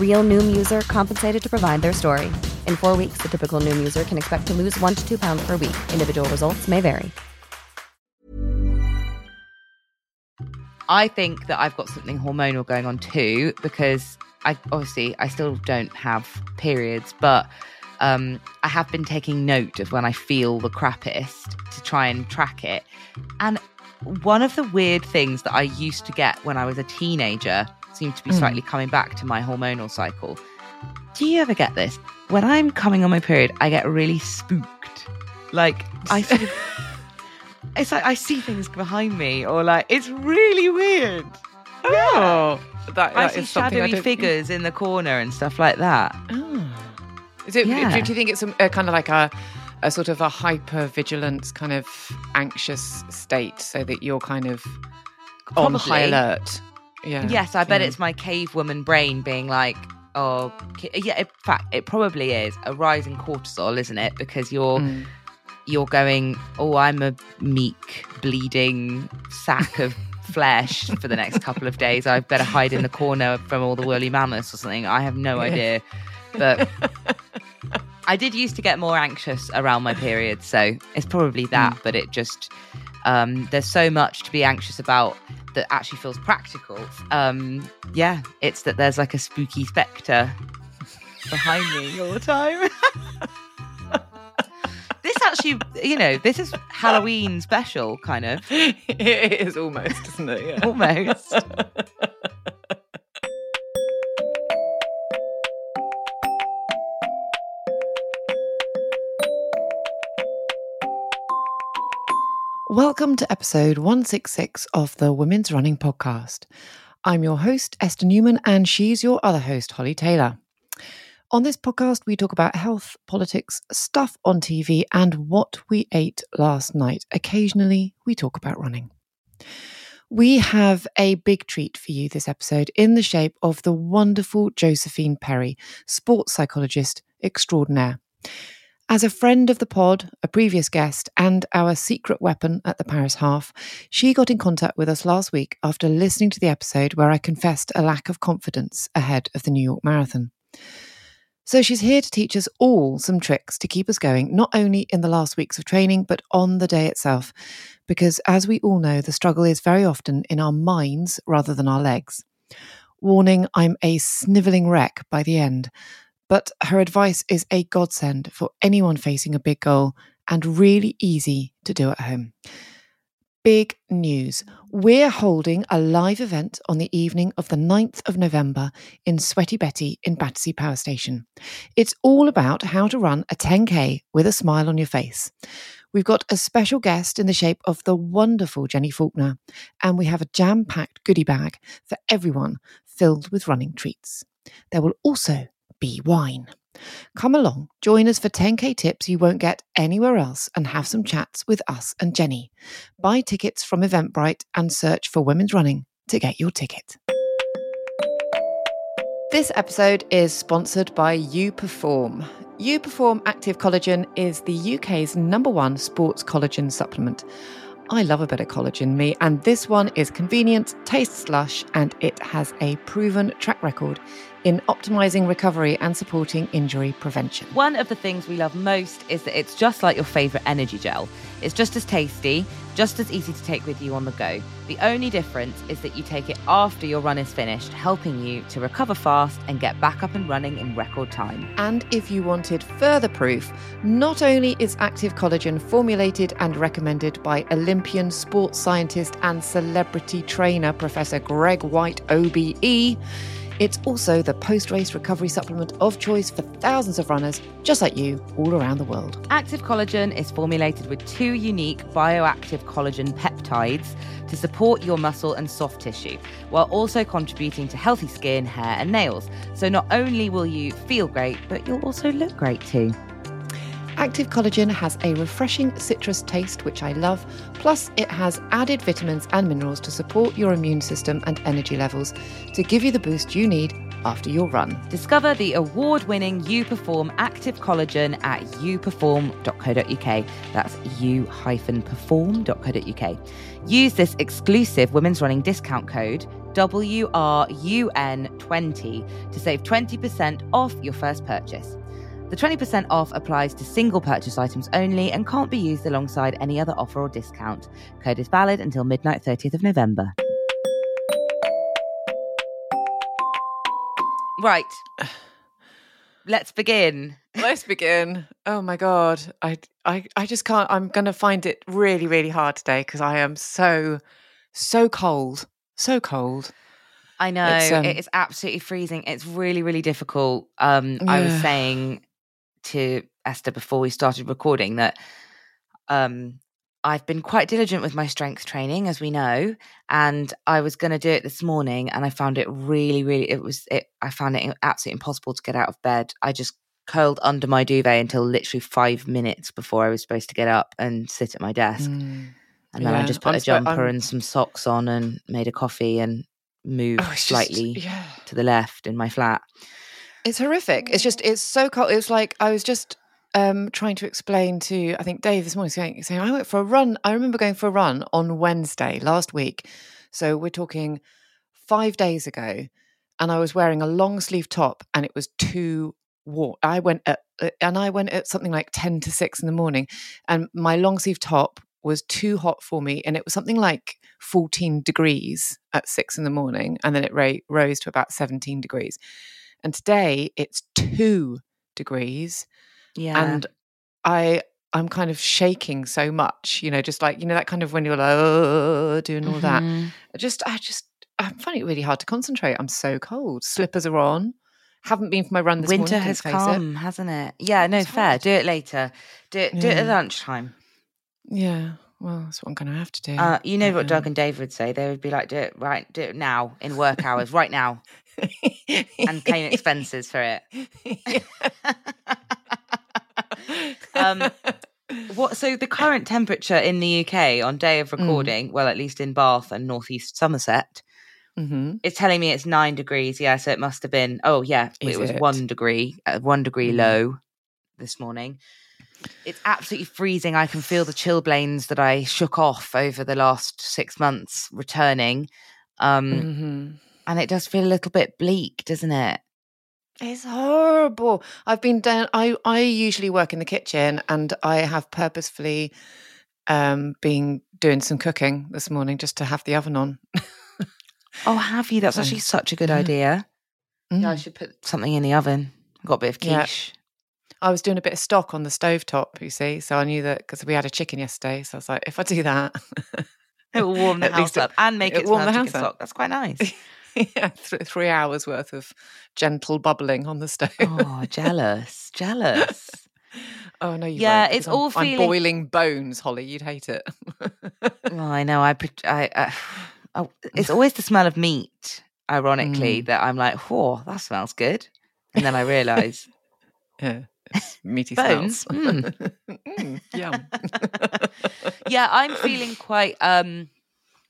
Real Noom user compensated to provide their story. In four weeks, the typical Noom user can expect to lose one to two pounds per week. Individual results may vary. I think that I've got something hormonal going on too because I obviously I still don't have periods, but um, I have been taking note of when I feel the crappiest to try and track it. And one of the weird things that I used to get when I was a teenager seemed to be slightly mm. coming back to my hormonal cycle. Do you ever get this? When I'm coming on my period, I get really spooked. Like I sort of, it's like I see things behind me, or like it's really weird. Oh, that, I that see is something I shadowy don't- figures in the corner and stuff like that. Oh. Is it? Yeah. Do, do you think it's a, a kind of like a, a sort of a hyper vigilance kind of anxious state, so that you're kind of on high alert? Yeah. Yes, I bet Yeah. it's my cave woman brain being like, oh, yeah. In fact, it probably is a rising cortisol, isn't it? Because you're Mm. you're going, oh, I'm a meek, bleeding sack of flesh for the next couple of days. I better hide in the corner from all the woolly mammoths or something. I have no idea, but. I did used to get more anxious around my period, so it's probably that. But it just um, there's so much to be anxious about that actually feels practical. Um, yeah, it's that there's like a spooky spectre behind me all the time. this actually, you know, this is Halloween special, kind of it is almost, isn't it? Yeah. almost. Welcome to episode 166 of the Women's Running Podcast. I'm your host, Esther Newman, and she's your other host, Holly Taylor. On this podcast, we talk about health, politics, stuff on TV, and what we ate last night. Occasionally, we talk about running. We have a big treat for you this episode in the shape of the wonderful Josephine Perry, sports psychologist extraordinaire. As a friend of the pod, a previous guest, and our secret weapon at the Paris Half, she got in contact with us last week after listening to the episode where I confessed a lack of confidence ahead of the New York Marathon. So she's here to teach us all some tricks to keep us going, not only in the last weeks of training, but on the day itself. Because as we all know, the struggle is very often in our minds rather than our legs. Warning, I'm a snivelling wreck by the end but her advice is a godsend for anyone facing a big goal and really easy to do at home. Big news. We're holding a live event on the evening of the 9th of November in Sweaty Betty in Battersea Power Station. It's all about how to run a 10K with a smile on your face. We've got a special guest in the shape of the wonderful Jenni Falconer, and we have a jam packed goodie bag for everyone filled with running treats. There will also be wine. Come along, join us for 10k tips you won't get anywhere else and have some chats with us and Jenni. Buy tickets from Eventbrite and search for Women's Running to get your ticket. This episode is sponsored by You Perform. You Perform Active Collagen is the UK's number one sports collagen supplement. I love a bit of collagen, me, and this one is convenient, tastes lush, and it has a proven track record in optimizing recovery and supporting injury prevention. One of the things we love most is that it's just like your favourite energy gel. It's just as tasty, just as easy to take with you on the go. The only difference is that you take it after your run is finished, helping you to recover fast and get back up and running in record time. And if you wanted further proof, not only is active collagen formulated and recommended by Olympian sports scientist and celebrity trainer Professor Greg Whyte, OBE, it's also the post race recovery supplement of choice for thousands of runners just like you all around the world. Active Collagen is formulated with two unique bioactive collagen peptides to support your muscle and soft tissue, while also contributing to healthy skin, hair, and nails. So not only will you feel great, but you'll also look great too. Active Collagen has a refreshing citrus taste, which I love. Plus, it has added vitamins and minerals to support your immune system and energy levels to give you the boost you need after your run. Discover the award winning You Perform Active Collagen at youperform.co.uk. That's u perform.co.uk. Use this exclusive women's running discount code WRUN20 to save 20% off your first purchase. The 20% off applies to single purchase items only and can't be used alongside any other offer or discount. Code is valid until midnight 30th of November. Right. Let's begin. Let's begin. Oh my god, I I I just can't. I'm going to find it really really hard today because I am so so cold, so cold. I know It's, um, it is absolutely freezing. It's really, really difficult. Um, I was saying to Esther before we started recording that um, I've been quite diligent with my strength training, as we know, and I was going to do it this morning, and I found it really, really. It was. It, I found it absolutely impossible to get out of bed. I just curled under my duvet until literally five minutes before I was supposed to get up and sit at my desk. Mm. And then I just put I'm a jumper I'm- and some socks on and made a coffee and moved Oh, it's just- slightly yeah. to the left in my flat. It's horrific. It's just it's so cold. It was like I was just um trying to explain to I think Dave this morning saying saying I went for a run. I remember going for a run on Wednesday last week. So we're talking five days ago, and I was wearing a long sleeve top, and it was too warm. I went at uh, and I went at something like ten to six in the morning, and my long sleeve top was too hot for me, and it was something like fourteen degrees at six in the morning, and then it ra- rose to about seventeen degrees. And today it's two degrees, Yeah. and I I'm kind of shaking so much, you know, just like you know that kind of when you're like oh, doing all that. Mhm. I just I just I'm finding it really hard to concentrate. I'm so cold. Slippers are on. Haven't been for my run this Winter morning. has didn't it. come, hasn't it? Yeah, no, It's fair. hard. Do it later. Do it. Do it at lunchtime. Yeah, well, that's what I'm going to have to do. Uh, you know what Doug and Dave would say? They would be like, "Do it right. Do it now in work hours, right now, and claim expenses for it." um, what? So the current temperature in the UK on day Mm. of recording, well, at least in Bath and northeast Somerset, hmm it's telling me it's nine degrees. Yeah, so it must have been. Oh, yeah, Is it was it? one degree, uh, one degree Mm. low this morning. It's absolutely freezing. I can feel the chilblains that I shook off over the last six months returning, um, hmm and it does feel a little bit bleak, doesn't it? It's horrible. I've been down. I I usually work in the kitchen, and I have purposefully um been doing some cooking this morning just to have the oven on. Oh, have you? That's actually such a good yeah. idea. Yeah, I Mm. should put something in the oven. I've got a bit of Yeah. quiche. I was doing a bit of stock on the stovetop, you see, so I knew that because we had a chicken yesterday. So I was like, if I do that, It will warm the house it- up and make it warm the house up. stock. That's quite nice. yeah, th- three hours worth of gentle bubbling on the stove. oh, jealous, jealous. Oh no, you Yeah, it's I'm- all I'm feeling- boiling bones, Holly. You'd hate it. Well, I know. I, I, I oh, it's always the smell of meat. Mm. Ironically, that I'm like, "Whoa, that smells good," and then I realise yeah, meaty Bones? smells. Mm, yum. yeah, I'm feeling quite um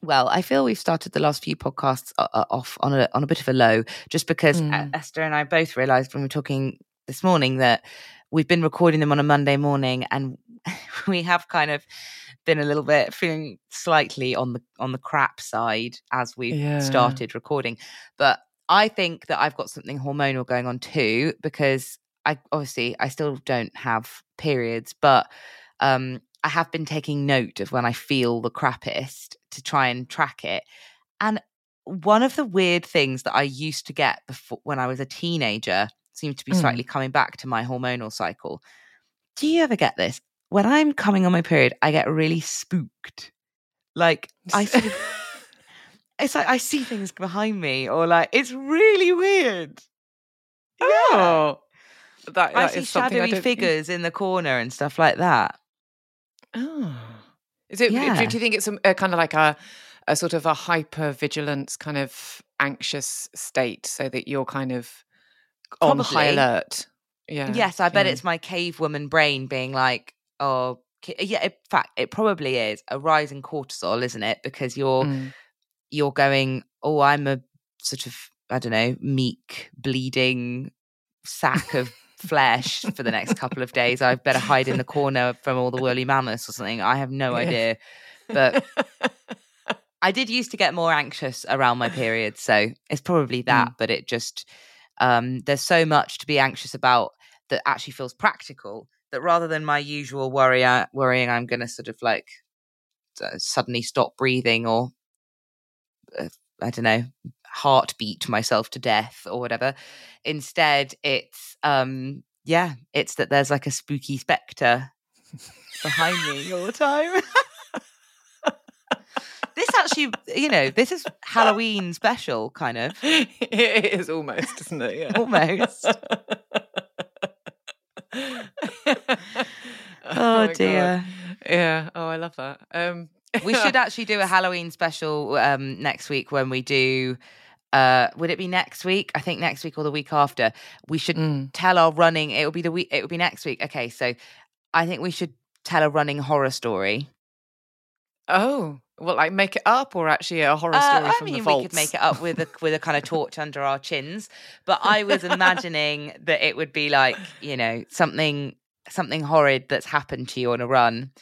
Well, I feel we've started the last few podcasts uh, uh, off on a on a bit of a low, just because Mm. Esther and I both realised when we were talking this morning that we've been recording them on a Monday morning, and we have kind of been a little bit feeling slightly on the on the crap side as we've Yeah. started recording. But I think that I've got something hormonal going on too, because I obviously I still don't have periods, but um, I have been taking note of when I feel the crappiest to try and track it. And one of the weird things that I used to get before when I was a teenager seems to be Mm. slightly coming back to my hormonal cycle. Do you ever get this? When I'm coming on my period, I get really spooked. Like I sort of, it's like I see things behind me, or like it's really weird. Yeah. Oh, that, I see something I shadowy figures in the corner and stuff like that. Oh, is it? Yeah. Do, you think it's a, a kind of like a a sort of a hyper vigilance kind of anxious state, so that you're kind of on high alert? Yeah. Yes, I bet yeah. it's my cave woman brain being like, oh, yeah. In fact, it probably is a rise in cortisol, isn't it? Because you're Mm. you're going, oh, I'm a sort of I don't know, meek, bleeding sack of flesh for the next couple of days. I better hide in the corner from all the woolly mammoths or something. I have no Yeah. idea, but I did used to get more anxious around my period, so it's probably that. But it just um, there's so much to be anxious about that actually feels practical. That rather than my usual worry, uh, worrying I'm going to sort of like uh, suddenly stop breathing or uh, I don't know heartbeat myself to death or whatever. Instead, it's um yeah, it's that there's like a spooky spectre behind me all the time. this actually, you know, this is Halloween special, kind of. it is almost, isn't it? Yeah. Almost. Oh, God. dear. Yeah. Oh, I love that. Um, We should actually do a Halloween special um, next week when we do. Uh, would it be next week? I think next week or the week after. We should Mm. tell our running. It will be the week. It will be next week. Okay, so I think we should tell a running horror story. Oh, well, like make it up or actually a horror Uh, story I from mean, the we could make it up with a with a kind of torch under our chins. But I was imagining that it would be like you know something something horrid that's happened to you on a run.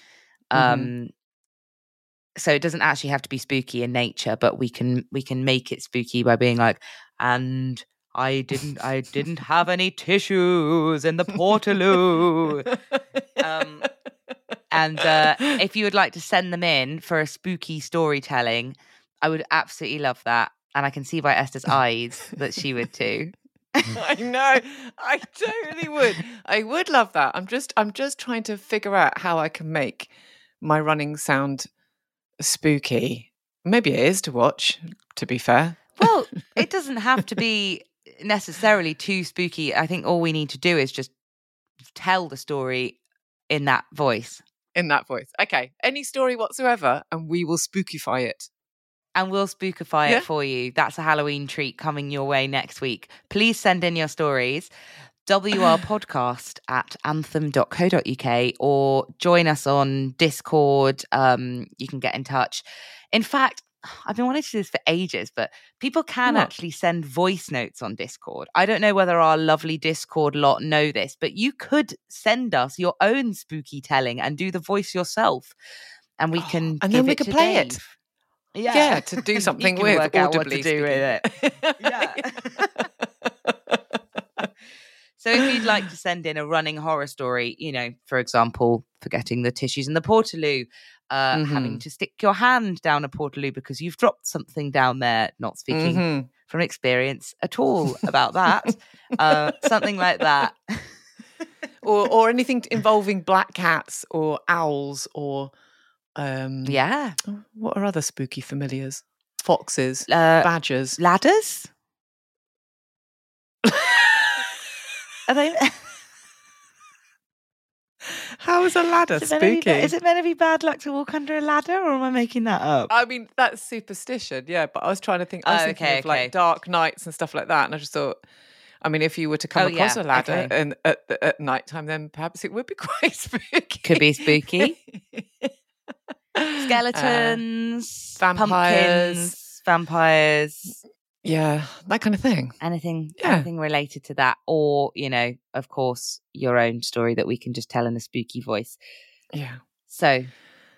Um, Mhm. So it doesn't actually have to be spooky in nature, but we can we can make it spooky by being like, and I didn't I didn't have any tissues in the portaloo. Um, And uh, if you would like to send them in for a spooky storytelling, I would absolutely love that. And I can see by Esther's eyes that she would too. I know. I totally would. I would love that. I'm just I'm just trying to figure out how I can make my running sound spooky. Maybe it is to watch, to be fair. Well, it doesn't have to be necessarily too spooky. I think all we need to do is just tell the story in that voice. In that voice. Okay. Any story whatsoever, and we will spookify it. and we'll spookify Yeah. it for you. That's a Halloween treat coming your way next week. Please send in your stories. WR podcast at anthem.co.uk or join us on Discord. Um, you can get in touch. In fact, I've been wanting to do this for ages, but people can What? actually send voice notes on Discord. I don't know whether our lovely Discord lot know this, but you could send us your own spooky telling and do the voice yourself. And we Oh, can and give then we to play it. Dave. Yeah, to do something can with what audibly to do with it. Yeah. So if you'd like to send in a running horror story, you know, for example, forgetting the tissues in the portaloo, uh, having Mhm. to stick your hand down a portaloo because you've dropped something down there, not speaking Mhm. from experience at all about that, uh, something like that. or or anything involving black cats or owls or um yeah. what are other spooky familiars? Foxes, Uh, badgers. ladders? Are they? How is a ladder Is to be, spooky? is it meant to be bad luck to walk under a ladder, or am I making that up? I mean, that's superstition, yeah. But I was trying to think. I was Oh, thinking okay, of like dark nights and stuff like that, and I just thought, I mean, if you were to come Oh, across yeah, a ladder okay. and at at night time, then perhaps it would be quite spooky. Could be spooky. Uh, Skeletons. vampires. pumpkins, vampires, Yeah, that kind of thing. anything, Yeah. anything related to that, or you know, of course, your own story that we can just tell in a spooky voice. Yeah. So,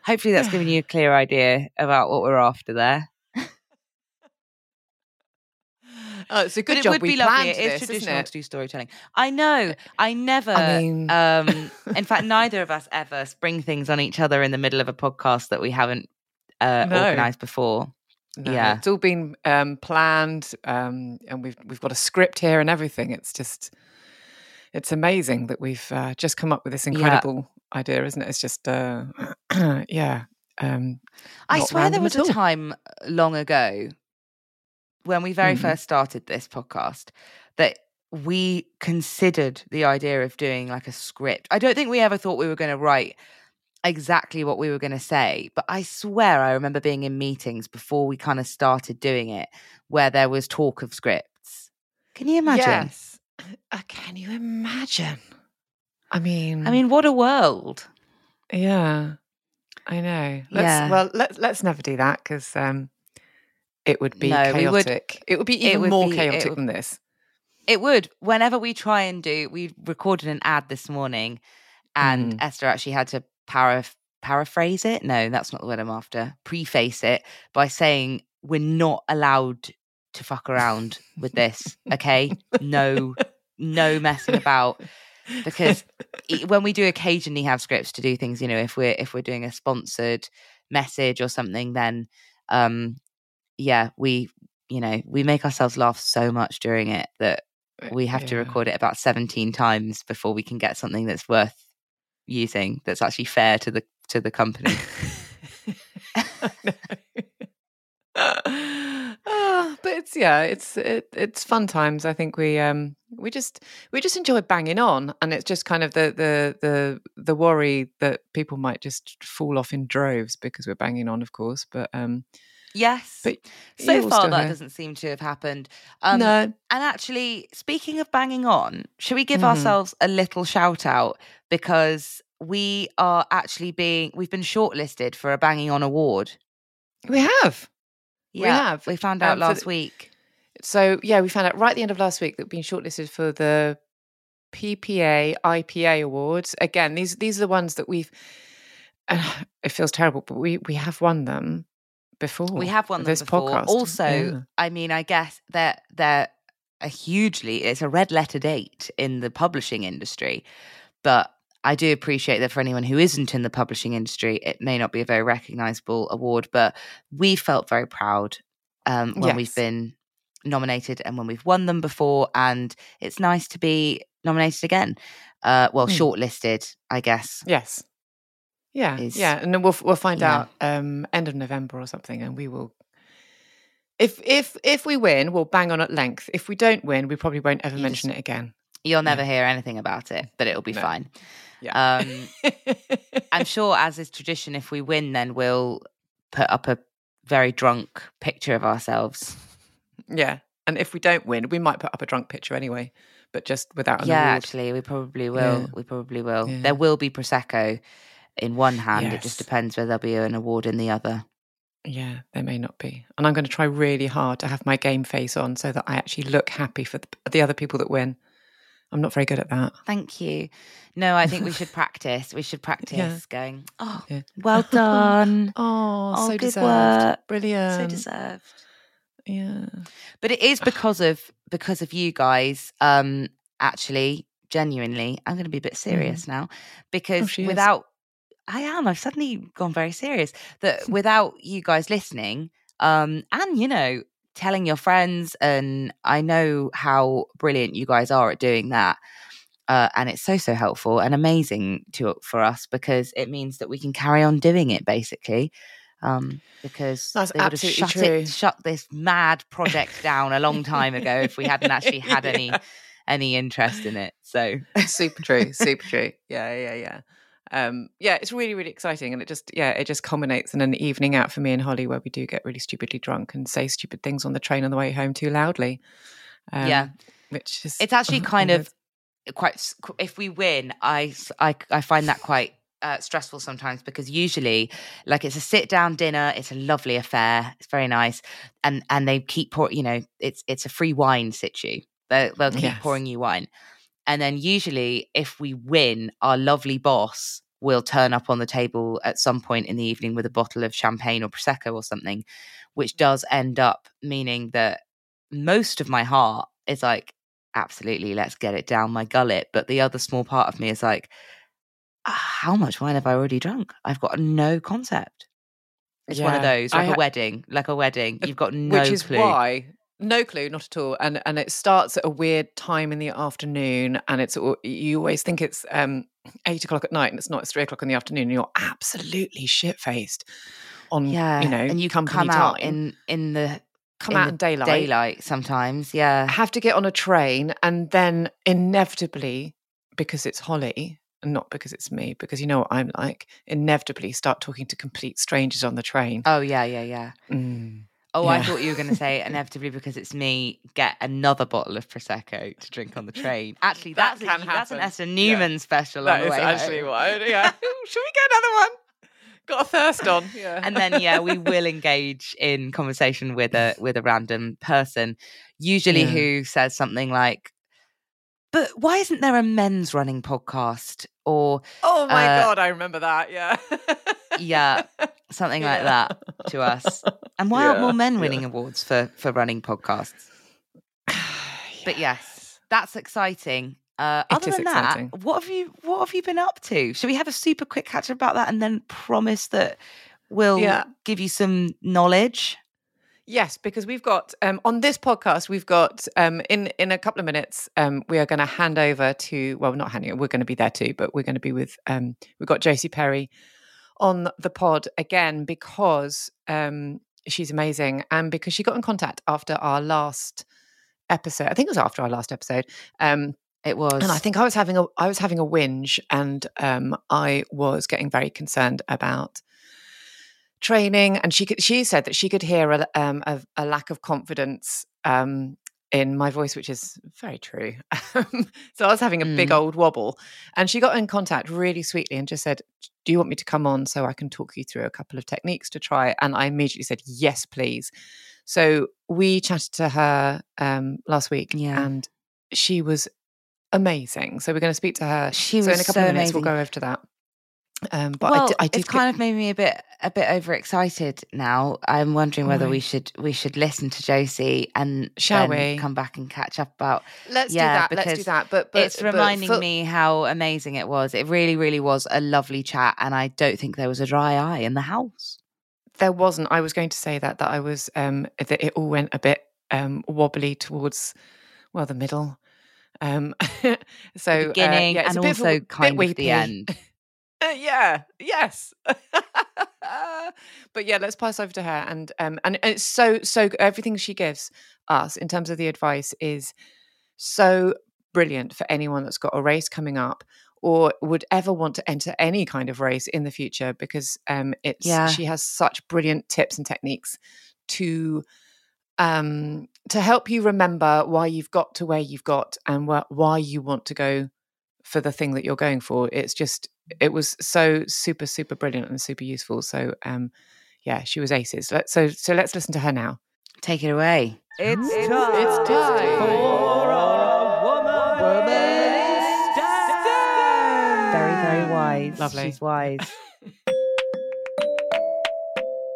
hopefully, that's given you a clear idea about what we're after there. Oh, it's a good but it job would we be lovely. It is this, traditional it? to do storytelling. I know. I never. I mean- um, in fact, neither of us ever spring things on each other in the middle of a podcast that we haven't uh, No. organised before. No, Yeah. it's all been um, planned, um, and we've we've got a script here and everything. It's just, it's amazing that we've uh, just come up with this Yeah. incredible idea, isn't it? It's just, uh, yeah. Um, I swear there was a time long ago when we very Mhm. first started this podcast that we considered the idea of doing like a script. I don't think we ever thought we were going to write exactly what we were going to say, but I swear I remember being in meetings before we kind of started doing it where there was talk of scripts. Can you imagine? Yes. Uh, can you imagine? I mean, I mean, what a world. yeah, I know. Let's, Yeah. Well, let's let's never do that because um, it would be No, we would- chaotic. it would be even would more be- chaotic would- than this. It would. Whenever we try and do, we recorded an ad this morning, and Mm. Esther actually had to para- paraphrase it. No, that's not the word I'm after. Preface it by saying we're not allowed to fuck around with this. Okay, no, no messing about. Because when we do occasionally have scripts to do things, you know, if we're if we're doing a sponsored message or something, then um, yeah, we you know we make ourselves laugh so much during it that we have to record it about 17 times before we can get something that's worth using that's actually fair to the to the company Ah, but it's yeah, it's it, it's fun times. I think we um we just we just enjoy banging on, and it's just kind of the the the the worry that people might just fall off in droves because we're banging on, of course. But um, yes but so far that doesn't seem to have happened um no, and actually speaking of banging on should we give Mhm. ourselves a little shout out because we are actually being we've been shortlisted for a banging on award we have. We have, we found out um, last the- week So yeah, we found out right at the end of last week that we've been shortlisted for the PPA IPA awards. Again, these these are the ones that we've. Uh, it feels terrible, but we we have won them before. we have them this before podcast. also Yeah. i mean i guess they're they're a hugely it's a red letter date in the publishing industry but i do appreciate that for anyone who isn't in the publishing industry it may not be a very recognizable award but we felt very proud um, when we've been nominated and when we've won them before and it's nice to be nominated again uh, well Hmm. shortlisted i guess Yes. Yeah, is- yeah, and then we'll we'll find yeah. out um end of November or something, and we will. If if if we win, we'll bang on at length. If we don't win, we probably won't ever You mention just- it again. you'll never hear anything about it but it'll be No. fine Yeah. um, I'm sure, as is tradition, if we win, then we'll put up a very drunk picture of ourselves. yeah, and if we don't win, we might put up a drunk picture anyway, but just without yeah, award. actually, we probably will. Yeah. We probably will. Yeah. There will be prosecco in one hand. It just depends whether there'll be an award in the other. Yeah, there may not be. And I'm going to try really hard to have my game face on so that I actually look happy for the, the other people that win. I'm not very good at that. Thank you. No, I think we should practice. We should practice going. Oh, Yeah. well done. Oh, Oh, so good deserved. work. Brilliant. so deserved. Yeah. but it is because of because of you guys um actually genuinely i'm going to be a bit serious now because Mm-hmm. Oh, without i am i've suddenly gone very serious that without you guys listening um and you know telling your friends and i know how brilliant you guys are at doing that uh, and it's so so helpful and amazing to for us because it means that we can carry on doing it basically um, because That's they would have shut true. it shut this mad project down a long time ago if we hadn't actually had any Yeah. any interest in it. So super true super true yeah yeah yeah um yeah it's really really exciting and it just yeah it just culminates in an evening out for me and holly where we do get really stupidly drunk and say stupid things on the train on the way home too loudly um, Yeah. which is it's actually kind of quite if we win I, I, I find that quite uh, stressful sometimes because usually, like, it's a sit down dinner. It's a lovely affair. It's very nice, and and they keep pour. You know, it's it's a free wine situ. They'll, they'll keep Yes. pouring you wine, and then usually, if we win, our lovely boss will turn up on the table at some point in the evening with a bottle of champagne or prosecco or something, which does end up meaning that most of my heart is like, absolutely, let's get it down my gullet. But the other small part of me is like, "Ah, how much wine have I already drunk? I've got no concept. It's one of those, I like a wedding, like a wedding. You've got no which is clue. why no clue not at all and and it starts at a weird time in the afternoon and it's you always think it's um eight o'clock at night and it's not it's three o'clock in the afternoon and you're absolutely shit-faced on yeah, you know and you come out time. in in the come in out in daylight daylight sometimes. Yeah, have to get on a train and then inevitably because it's holly and not because it's me because you know what i'm like inevitably start talking to complete strangers on the train Oh yeah, yeah, yeah. Mm. Oh, I thought you were going to say inevitably because it's me. Get another bottle of prosecco to drink on the train. Actually, That that's a- can that's an. Esther Newman special. on that the is way actually home. what yeah should we get another one got a thirst on yeah and then yeah, we will engage in conversation with a with a random person, usually Yeah. who says something like, "But why isn't there a men's running podcast?" Or oh my uh, god i remember that yeah yeah, something like that to us. And why aren't more men yeah. winning awards for for running podcasts? But yes, that's exciting. Uh, other than that, what have you what have you been up to? Should we have a super quick catch up about that and then promise that we'll Yeah. give you some knowledge? Yes, because we've got um, on this podcast, we've got um, in in a couple of minutes, um, we are going to hand over to well, not handing we're going to be there too, but we're going to be with um, we've got Josie Perry on the pod again because um, she's amazing and because she got in contact after our last episode. I think it was after our last episode. Um, It was, and I think I was having a I was having a whinge, and um, I was getting very concerned about training. And she could, she said that she could hear a, um, a, a lack of confidence um, in my voice, which is very true. so I was having a big Mm. old wobble, and she got in contact really sweetly and just said, "Do you want me to come on so I can talk you through a couple of techniques to try?" And I immediately said, "Yes, please." So we chatted to her um, last week, Yeah. and she was amazing. So we're going to speak to her. She so in was a couple so of minutes, we'll go over to that. Um, but well, I, di- did it's kind of made me a bit a bit overexcited now. I'm wondering whether we should we should listen to Josie and Shall then we? come back and catch up about let's yeah, do that. Let's do that. But, but it's but reminding for- me how amazing it was. It really, really was a lovely chat, and I don't think there was a dry eye in the house. there wasn't. I was going to say that that I was um, that it all went a bit um, wobbly towards well the middle. Um, so uh, Beginning yeah, and a bit of a also kind of weepy. the end. Uh, yeah. Yes. but yeah, let's pass over to her, and um, and it's so so everything she gives us in terms of the advice is so brilliant for anyone that's got a race coming up or would ever want to enter any kind of race in the future because um it's Yeah. she has such brilliant tips and techniques to um to help you remember why you've got to where you've got and wh- why you want to go for the thing that you're going for it's just it was so super super brilliant and super useful so um yeah she was aces so so let's listen to her now Take it away. It's It's time for a woman. Very, very wise. Lovely. She's wise.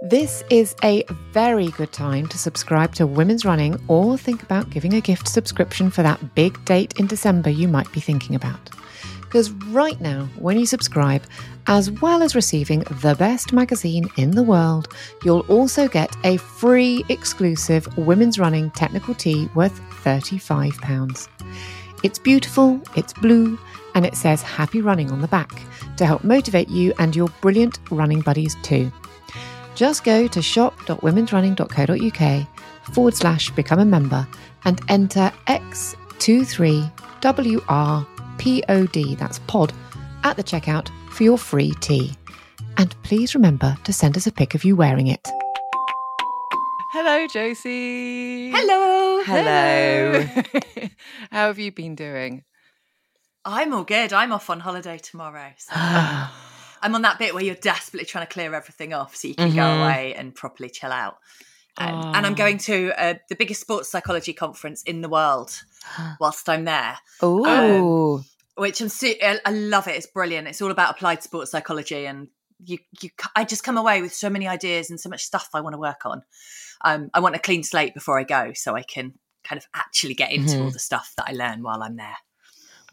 This is a very good time to subscribe to Women's Running or think about giving a gift subscription for that big date in December you might be thinking about. Because right now, when you subscribe, as well as receiving the best magazine in the world, you'll also get a free exclusive Women's Running technical tee worth £35. It's beautiful, it's blue, and it says Happy Running on the back to help motivate you and your brilliant running buddies too. Just go to shop.womensrunning.co.uk forward slash become a member and enter X23WRPOD, that's pod, at the checkout for your free tea. And please remember to send us a pic of you wearing it. Hello, Josie. Hello. Hello. How have you been doing? I'm all good. I'm off on holiday tomorrow. So I I'm on that bit where you're desperately trying to clear everything off so you can go Mhm. away and properly chill out. Um, And I'm Oh. going to uh, the biggest sports psychology conference in the world whilst I'm there, Oh, which I'm su- I I love it. It's brilliant. It's all about applied sports psychology, and you, you, c- I just come away with so many ideas and so much stuff I want to work on. Um, I want a clean slate before I go, so I can kind of actually get into all the stuff that I learn while I'm there.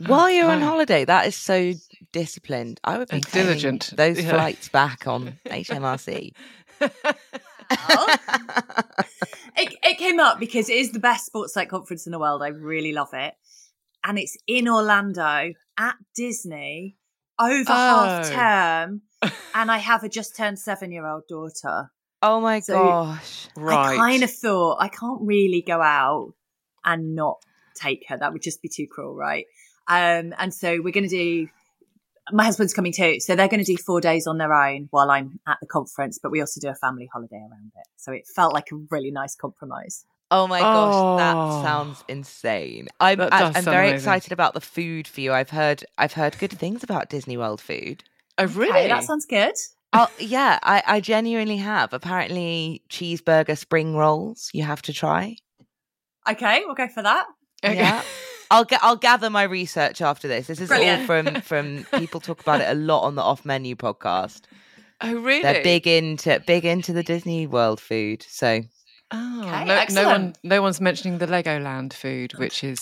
while you're on holiday, that is so disciplined. I would be And diligent. Those Yeah. flights back on HMRC. it, it came up because it is the best sports psych conference in the world. I really love it. And it's in Orlando at Disney over half Oh. term. and I have a just turned seven year old daughter. oh my So- gosh. right. I kind of thought I can't really go out and not take her. That would just be too cruel, right? Um, and so we're going to do. My husband's coming too, so they're going to do four days on their own while I'm at the conference. But we also do a family holiday around it, so it felt like a really nice compromise. Oh my gosh, that Oh. sounds insane. I'm That I, does I'm sound very amazing. excited about the food for you. I've heard I've heard good things about Disney World food. Oh, really? Okay, that sounds good. Oh yeah, I, I genuinely have. Apparently, cheeseburger spring rolls you have to try. Okay, we'll go for that. Okay. Yeah. I'll get I'll gather my research after this. This is Brilliant. all from from people talk about it a lot on the off menu podcast. Oh, really? They're big into big into the Disney World food. So Oh, Okay, no, no one, no one's mentioning the Legoland food, which is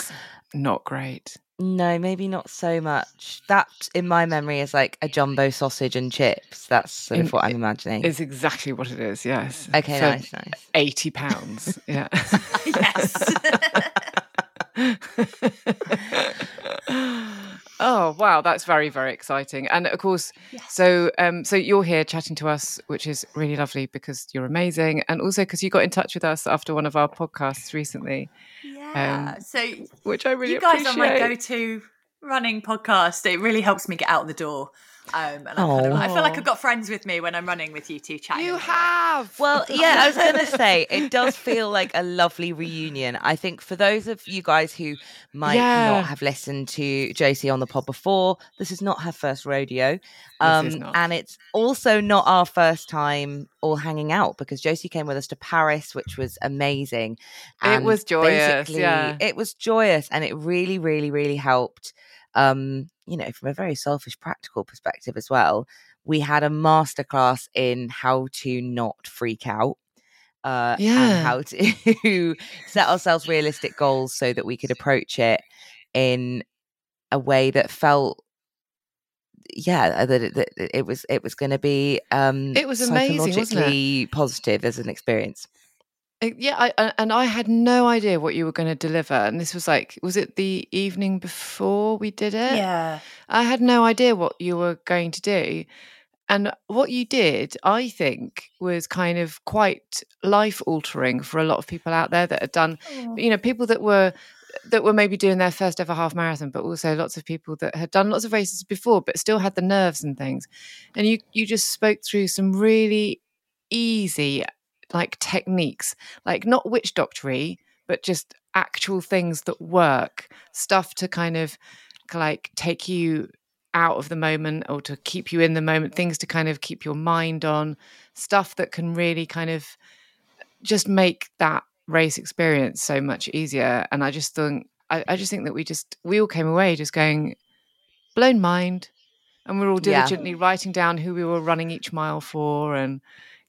not great. no, maybe not so much. That in my memory is like a jumbo sausage and chips. That's sort In- of what I'm imagining. It's exactly what it is. Yes. Okay, For nice, nice. Eighty pounds. Yeah. Yes. oh wow, that's very very exciting. And of course, so um, so you're here chatting to us, which is really lovely because you're amazing, and also because you got in touch with us after one of our podcasts recently, yeah. Um, so which I really you guys are my go-to running podcast. It really helps me get out the door. Um, and I, kind of, I feel like I've got friends with me when I'm running with you two chatting. You have. Well, yeah, I was going to say it does feel like a lovely reunion. I think for those of you guys who might Yeah. not have listened to Josie on the pod before, this is not her first rodeo. Um. And it's also not our first time all hanging out because Josie came with us to Paris, which was amazing. It was joyous, yeah. It was joyous and it really, really, really helped. Um, you know, from a very selfish, practical perspective as well, we had a masterclass in how to not freak out. Uh, Yeah. and how to set ourselves realistic goals so that we could approach it in a way that felt yeah that it, that it was it was going to be um It was amazing, wasn't it? psychologically positive as an experience Yeah, I, and I had no idea what you were going to deliver. And this was like, was it the evening before we did it? Yeah. I had no idea what you were going to do. And what you did, I think, was kind of quite life altering for a lot of people out there that had done, oh. you know, people that were that were maybe doing their first ever half marathon, but also lots of people that had done lots of races before, but still had the nerves and things. And you you just spoke through some really easy like techniques, like not witch doctory, but just actual things that work, stuff to kind of like take you out of the moment or to keep you in the moment, things to kind of keep your mind on, stuff that can really kind of just make that race experience so much easier. And I just think I, I just think that we just we all came away just going blown mind. And we're all Yeah. diligently writing down who we were running each mile for and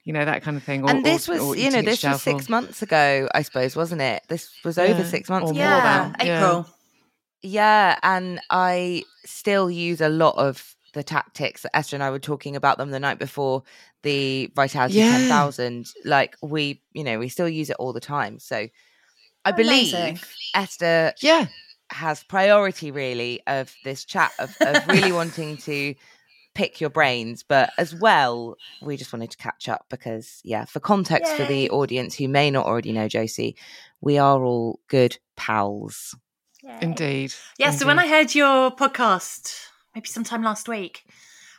you know, that kind of thing. Or, and this or- was or you know, this was gel six months ago i suppose wasn't it this was over six months or ago more Yeah. than- yeah. April. Yeah, and I still use a lot of the tactics that Esther and I were talking about them the night before the Vitality Yeah. 10,000. Like we, you know, we still use it all the time. So I believe Amazing. Esther Yeah. has priority really of this chat of, of really wanting to pick your brains, but as well, we just wanted to catch up because, yeah, for context for the audience who may not already know Josie, we are all good pals. Indeed. Yeah, so when I heard your podcast, maybe sometime last week,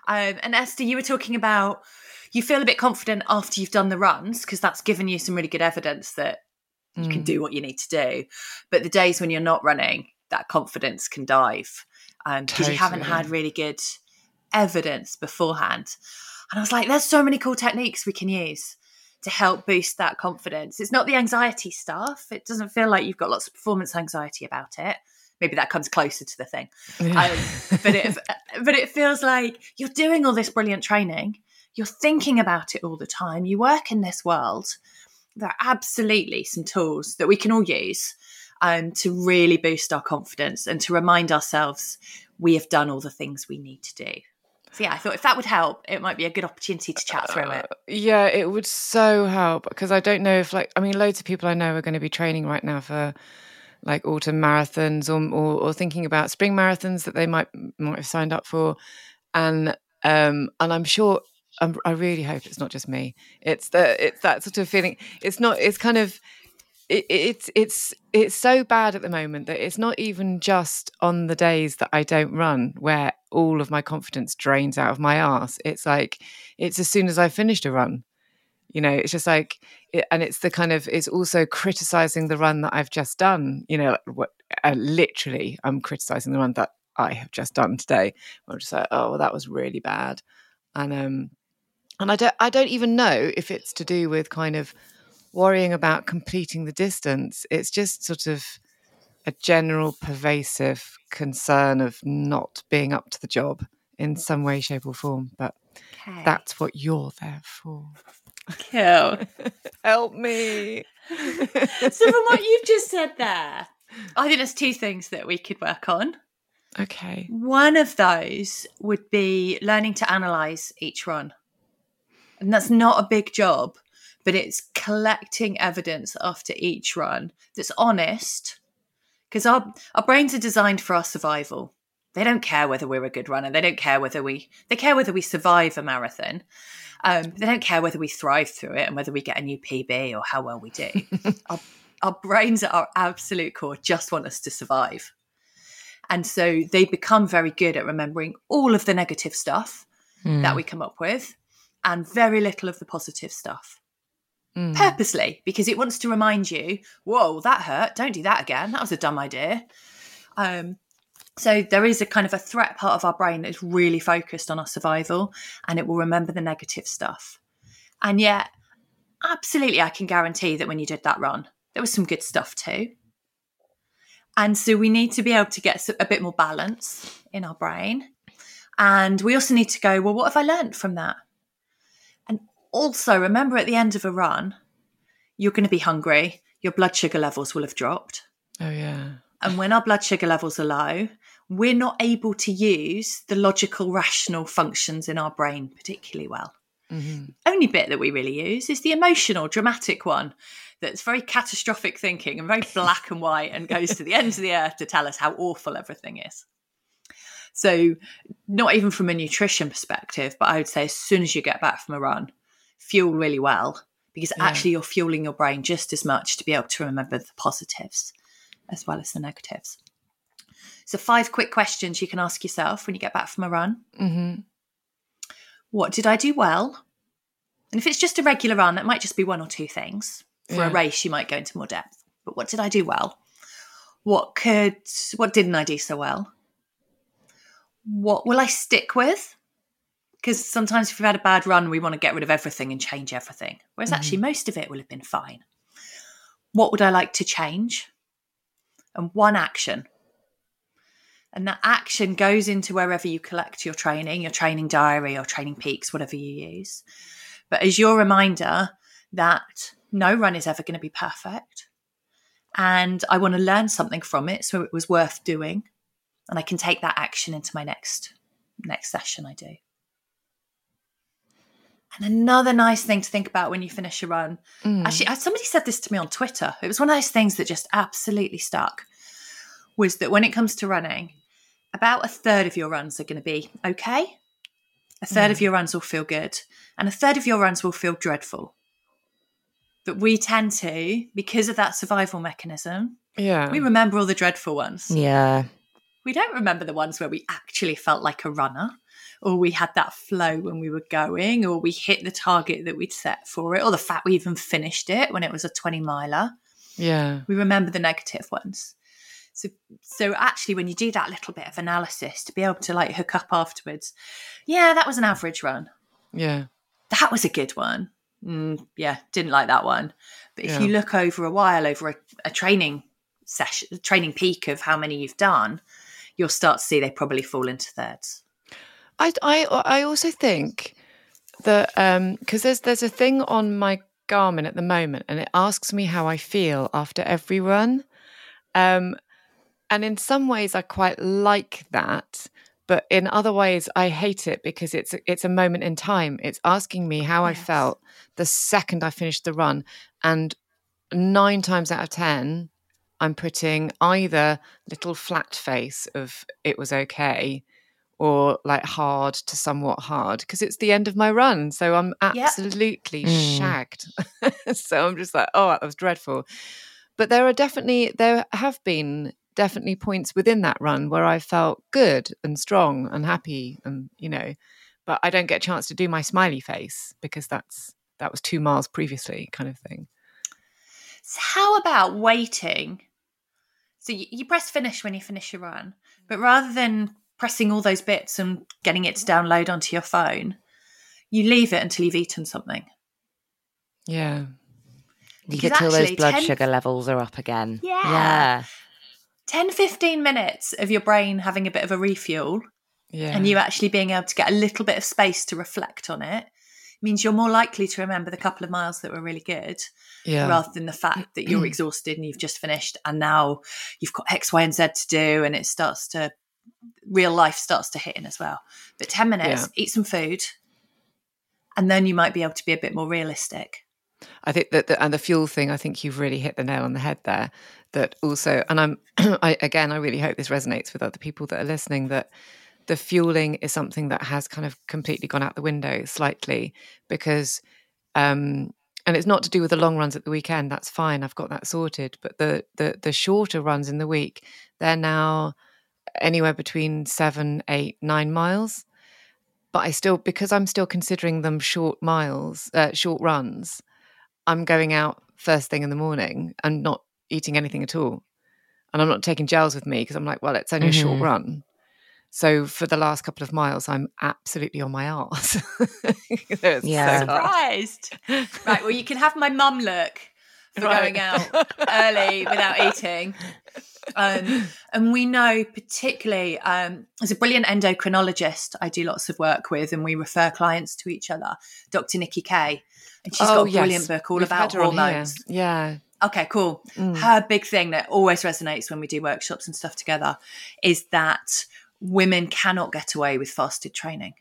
um, and Esther, you were talking about you feel a bit confident after you've done the runs because that's given you some really good evidence that you can Mm. do what you need to do. But the days when you're not running, that confidence can dive um, because you haven't had really good evidence beforehand. And I was like, there's so many cool techniques we can use to help boost that confidence. It's not the anxiety stuff. It doesn't feel like you've got lots of performance anxiety about it. Maybe that comes closer to the thing. Yeah. Um, but it but it feels like you're doing all this brilliant training. You're thinking about it all the time. You work in this world. There are absolutely some tools that we can all use um, to really boost our confidence and to remind ourselves we have done all the things we need to do. So yeah, I thought if that would help, it might be a good opportunity to chat through it. Yeah, it would so help because I don't know if like I mean loads of people I know are going to be training right now for like autumn marathons or, or or thinking about spring marathons that they might might have signed up for, and um and I'm sure I'm, I really hope it's not just me. It's the it's that sort of feeling. It's not. It's kind of it, it's it's it's so bad at the moment that it's not even just on the days that I don't run where all of my confidence drains out of my ass. It's like it's as soon as I finished a run. You know, it's just like, it, and it's the kind of it's also criticizing the run that I've just done. You know, what uh, literally I'm criticizing the run that I have just done today. I'm just like, oh, well, that was really bad, and um, and I don't I don't even know if it's to do with kind of worrying about completing the distance. It's just sort of a general pervasive concern of not being up to the job in some way, shape, or form. But Okay. that's what you're there for. cool. Help me. so from what you've just said there, I think there's two things that we could work on. okay. One of those would be learning to analyze each run. And that's not a big job, but it's collecting evidence after each run that's honest. Because our, our brains are designed for our survival. They don't care whether we're a good runner. They don't care whether we they care whether we survive a marathon. Um, they don't care whether we thrive through it and whether we get a new PB or how well we do. our, our brains at our absolute core just want us to survive. And so they become very good at remembering all of the negative stuff that we come up with and very little of the positive stuff. Mm. Purposely, because it wants to remind you, whoa, that hurt. Don't do that again. That was a dumb idea. Um, so there is a kind of a threat part of our brain that is really focused on our survival and it will remember the negative stuff. And yet, absolutely, I can guarantee that when you did that run, there was some good stuff too. And so we need to be able to get a bit more balance in our brain. And we also need to go, well, what have I learned from that? Also remember at the end of a run, you're going to be hungry, your blood sugar levels will have dropped. Oh yeah. And when our blood sugar levels are low, we're not able to use the logical, rational functions in our brain particularly well. Mhm. Only bit that we really use is the emotional, dramatic one that's very catastrophic thinking and very black and white and goes to the ends of the earth to tell us how awful everything is. So, not even from a nutrition perspective, but I would say as soon as you get back from a run, fuel really well because Yeah. actually you're fueling your brain just as much to be able to remember the positives as well as the negatives. So, five quick questions you can ask yourself when you get back from a run. Mhm. What did I do well? And if it's just a regular run, that might just be one or two things. For Yeah. a race, you might go into more depth. But what did I do well? What could what didn't I do so well? What will I stick with? Because sometimes if we've had a bad run, we want to get rid of everything and change everything. Whereas mm-hmm. actually most of it will have been fine. What would I like to change? And one action. And that action goes into wherever you collect your training, your training diary or TrainingPeaks, whatever you use. But as your reminder that no run is ever going to be perfect. And I want to learn something from it. So it was worth doing. And I can take that action into my next next session I do. And another nice thing to think about when you finish a run. Mm. Actually, somebody said this to me on Twitter. It was one of those things that just absolutely stuck. Was that when it comes to running, about a third of your runs are going to be okay, a third of your runs will feel good, and a third of your runs will feel dreadful. But we tend to, because of that survival mechanism, Yeah. we remember all the dreadful ones. Yeah. We don't remember the ones where we actually felt like a runner, or we had that flow when we were going, or we hit the target that we'd set for it, or the fact we even finished it when it was a 20 miler. yeah. We remember the negative ones. So, so actually, when you do that little bit of analysis to be able to like hook up afterwards, yeah, that was an average run. Yeah. That was a good one. Mm, yeah, didn't like that one. But if Yeah. you look over a while, over a, a training session, training peak of how many you've done, you'll start to see they probably fall into thirds. I, I, I also think that because there's there's a thing on my Garmin at the moment, and it asks me how I feel after every run. Um, and in some ways, I quite like that, but in other ways, I hate it because it's it's a moment in time. It's asking me how I felt the second I finished the run, and nine times out of ten, I'm putting either little flat face of it was okay or like hard to somewhat hard because it's the end of my run. So I'm absolutely Mm. shagged. so I'm just like, oh, that was dreadful. But there are definitely, there have been definitely points within that run where I felt good and strong and happy and, you know, but I don't get a chance to do my smiley face because that's, that was two miles previously kind of thing. So how about waiting? So you, you press finish when you finish your run, but rather than pressing all those bits and getting it to download onto your phone, you leave it until you've eaten something. Yeah. Leave Because it till those blood 10 sugar levels are up again. Yeah. Yeah. 10, 15 minutes of your brain having a bit of a refuel Yeah. and you actually being able to get a little bit of space to reflect on it means you're more likely to remember the couple of miles that were really good yeah. rather than the fact that you're exhausted and you've just finished and now you've got X, Y, and Z to do and it starts to real life starts to hit in as well. But 10 minutes, Yeah. eat some food, and then you might be able to be a bit more realistic. I think that the, and the fuel thing. I think you've really hit the nail on the head there. That also, and I'm I, again, I really hope this resonates with other people that are listening. That the fueling is something that has kind of completely gone out the window slightly because, um, and it's not to do with the long runs at the weekend. That's fine. I've got that sorted. But the the the shorter runs in the week, they're now anywhere between seven, eight, nine miles. But I still, because I'm still considering them short miles, uh, short runs. I'm going out first thing in the morning and not eating anything at all. And I'm not taking gels with me because I'm like, well, it's only a short Mhm. run. So for the last couple of miles, I'm absolutely on my arse. It's so Yeah. Surprised. right, well, you can have my mum look for Right. going out early without eating. Um, and we know, particularly, um, as a brilliant endocrinologist, I do lots of work with, and we refer clients to each other, Dr. Nicky Keay. And she's got a Oh, yes. brilliant book all We've about had her on here. hormones. Yeah. Okay, cool. Mm. Her big thing that always resonates when we do workshops and stuff together is that women cannot get away with fasted training.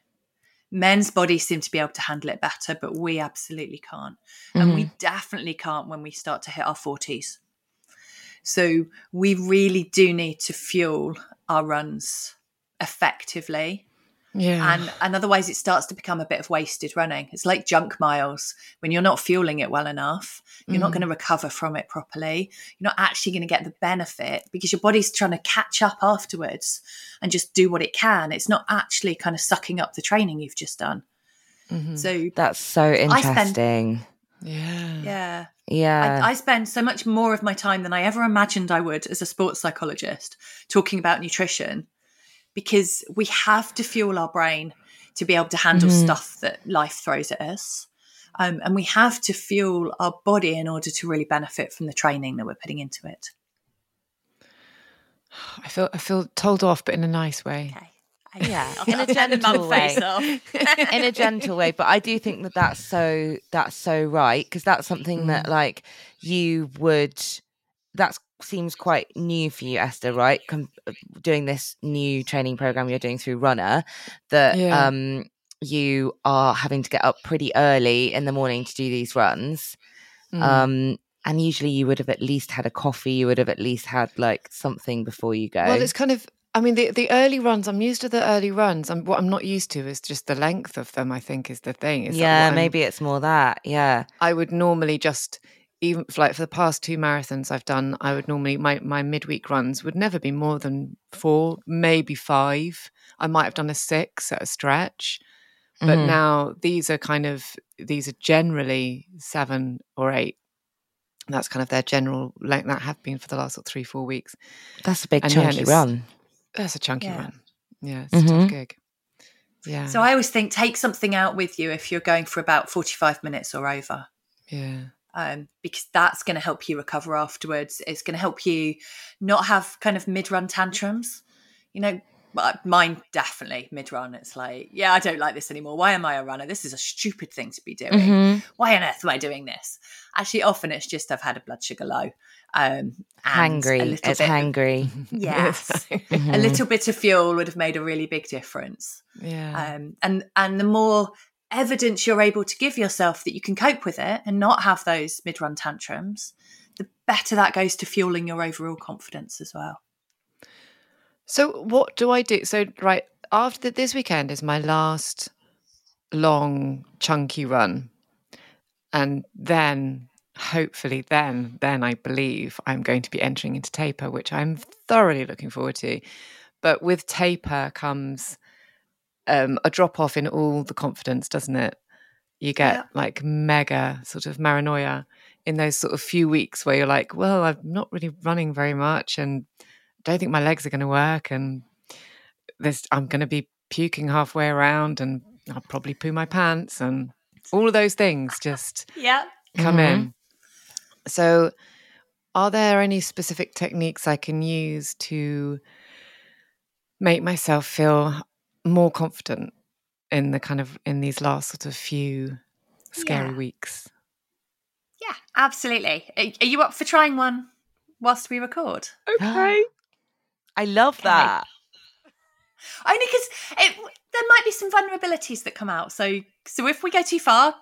Men's bodies seem to be able to handle it better, but we absolutely can't. And we definitely can't when we start to hit our 40s. So we really do need to fuel our runs effectively Yeah. and and otherwise it starts to become a bit of wasted running it's like junk miles when you're not fueling it well enough you're not Mm. going to recover from it properly you're not actually going to get the benefit because your body's trying to catch up afterwards and just do what it can it's not actually kind of sucking up the training you've just done Mhm. so That's so spend- interesting. Yeah. yeah yeah. I, I spend so much more of my time than I ever imagined I would as a sports psychologist talking about nutrition because we have to fuel our brain to be able to handle Mhm. stuff that life throws at us. Um, and we have to fuel our body in order to really benefit from the training that we're putting into it. I feel I feel told off, but in a nice way. Okay. Yeah, in a I'll turn the mum gentle way. in a gentle way but i do think that that's so that's so right because that's something that like you would that seems quite new for you esther right Com- doing this new training program you're doing through Runna that Yeah. um you are having to get up pretty early in the morning to do these runs Mm. um and usually you would have at least had a coffee you would have at least had like something before you go Well, it's kind of. I mean, the the early runs. I'm used to the early runs. I'm, what I'm not used to is just the length of them. I think is the thing. Is yeah maybe it's more that yeah I would normally just even for like for the past two marathons I've done, I would normally my my midweek runs would never be more than four, maybe five. I might have done a six at a stretch, but Mhm. now these are kind of these are generally seven or eight that's kind of their general length that have been for the last sort of three, four weeks. That's a big And chunky run. That's a chunky Yeah. run. Yeah, it's a Mhm. tough gig. Yeah. So I always think take something out with you if you're going for about 45 minutes or over. yeah. um, because that's going to help you recover afterwards. It's going to help you not have kind of mid run tantrums. You know, but mine definitely mid run. It's like, yeah, I don't like this anymore. Why am I a runner? This is a stupid thing to be doing. Mhm. Why on earth am I doing this? Actually, often it's just I've had a blood sugar low. Um, a Hangry. little It's bit- hangry. Yes, a Mhm. little bit of fuel would have made a really big difference Yeah. um, and and the more evidence you're able to give yourself that you can cope with it and not have those mid-run tantrums the better that goes to fueling your overall confidence as well So what do I do? So right after this weekend is my last long chunky run, and then hopefully then then I believe I'm going to be entering into taper, which I'm thoroughly looking forward to. But with taper comes um, a drop off in all the confidence, doesn't it? You get Yeah. like mega sort of paranoia in those sort of few weeks where you're like, well, I'm not really running very much, and don't think my legs are going to work and this I'm going to be puking halfway around and I'll probably poo my pants and all of those things just yeah come Mhm. in. So are there any specific techniques I can use to make myself feel more confident in the kind of in these last sort of few scary Yeah. weeks? yeah absolutely are, are you up for trying one whilst we record Okay. I love Okay. that. only because there might be some vulnerabilities that come out so so if we go too far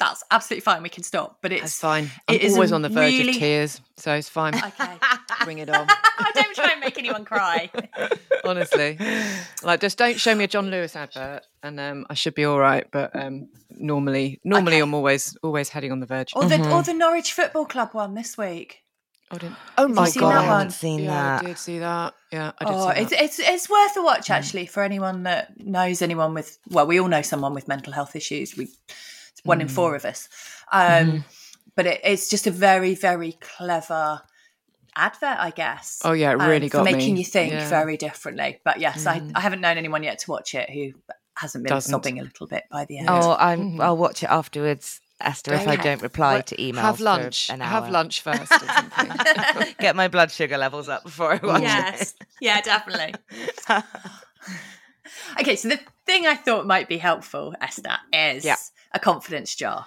that's absolutely fine we can stop but That's it's fine. I'm it always on the verge really- of tears, so it's fine. okay Bring it on. I don't try and make anyone cry honestly. Like, just don't show me a John Lewis advert, and um, I should be all right. But um, normally, normally Okay. I'm always always heading on the verge. or the or the Norwich Football Club one this week Oh, didn't- oh my seen god! that I haven't seen yeah, that. I did see that. Yeah, I did Oh, see it's, that. it's it's worth a watch hmm. actually for anyone that knows anyone with. Well, we all know someone with mental health issues. We, it's one in four hmm. of us. Um, hmm. But it, it's just a very very clever advert, I guess. Oh, yeah, it um, really for got making me. you think Yeah. very differently. But yes, I, I haven't known anyone yet to watch it who hasn't been Doesn't. sobbing a little bit by the end. Oh, I'm, I'll watch it afterwards, Esther, if I don't reply What- to emails. have for lunch. an Have lunch first. Or something. Get my blood sugar levels up before I watch yes, yeah, definitely. okay, so the thing I thought might be helpful, Esther, is Yeah. a confidence jar.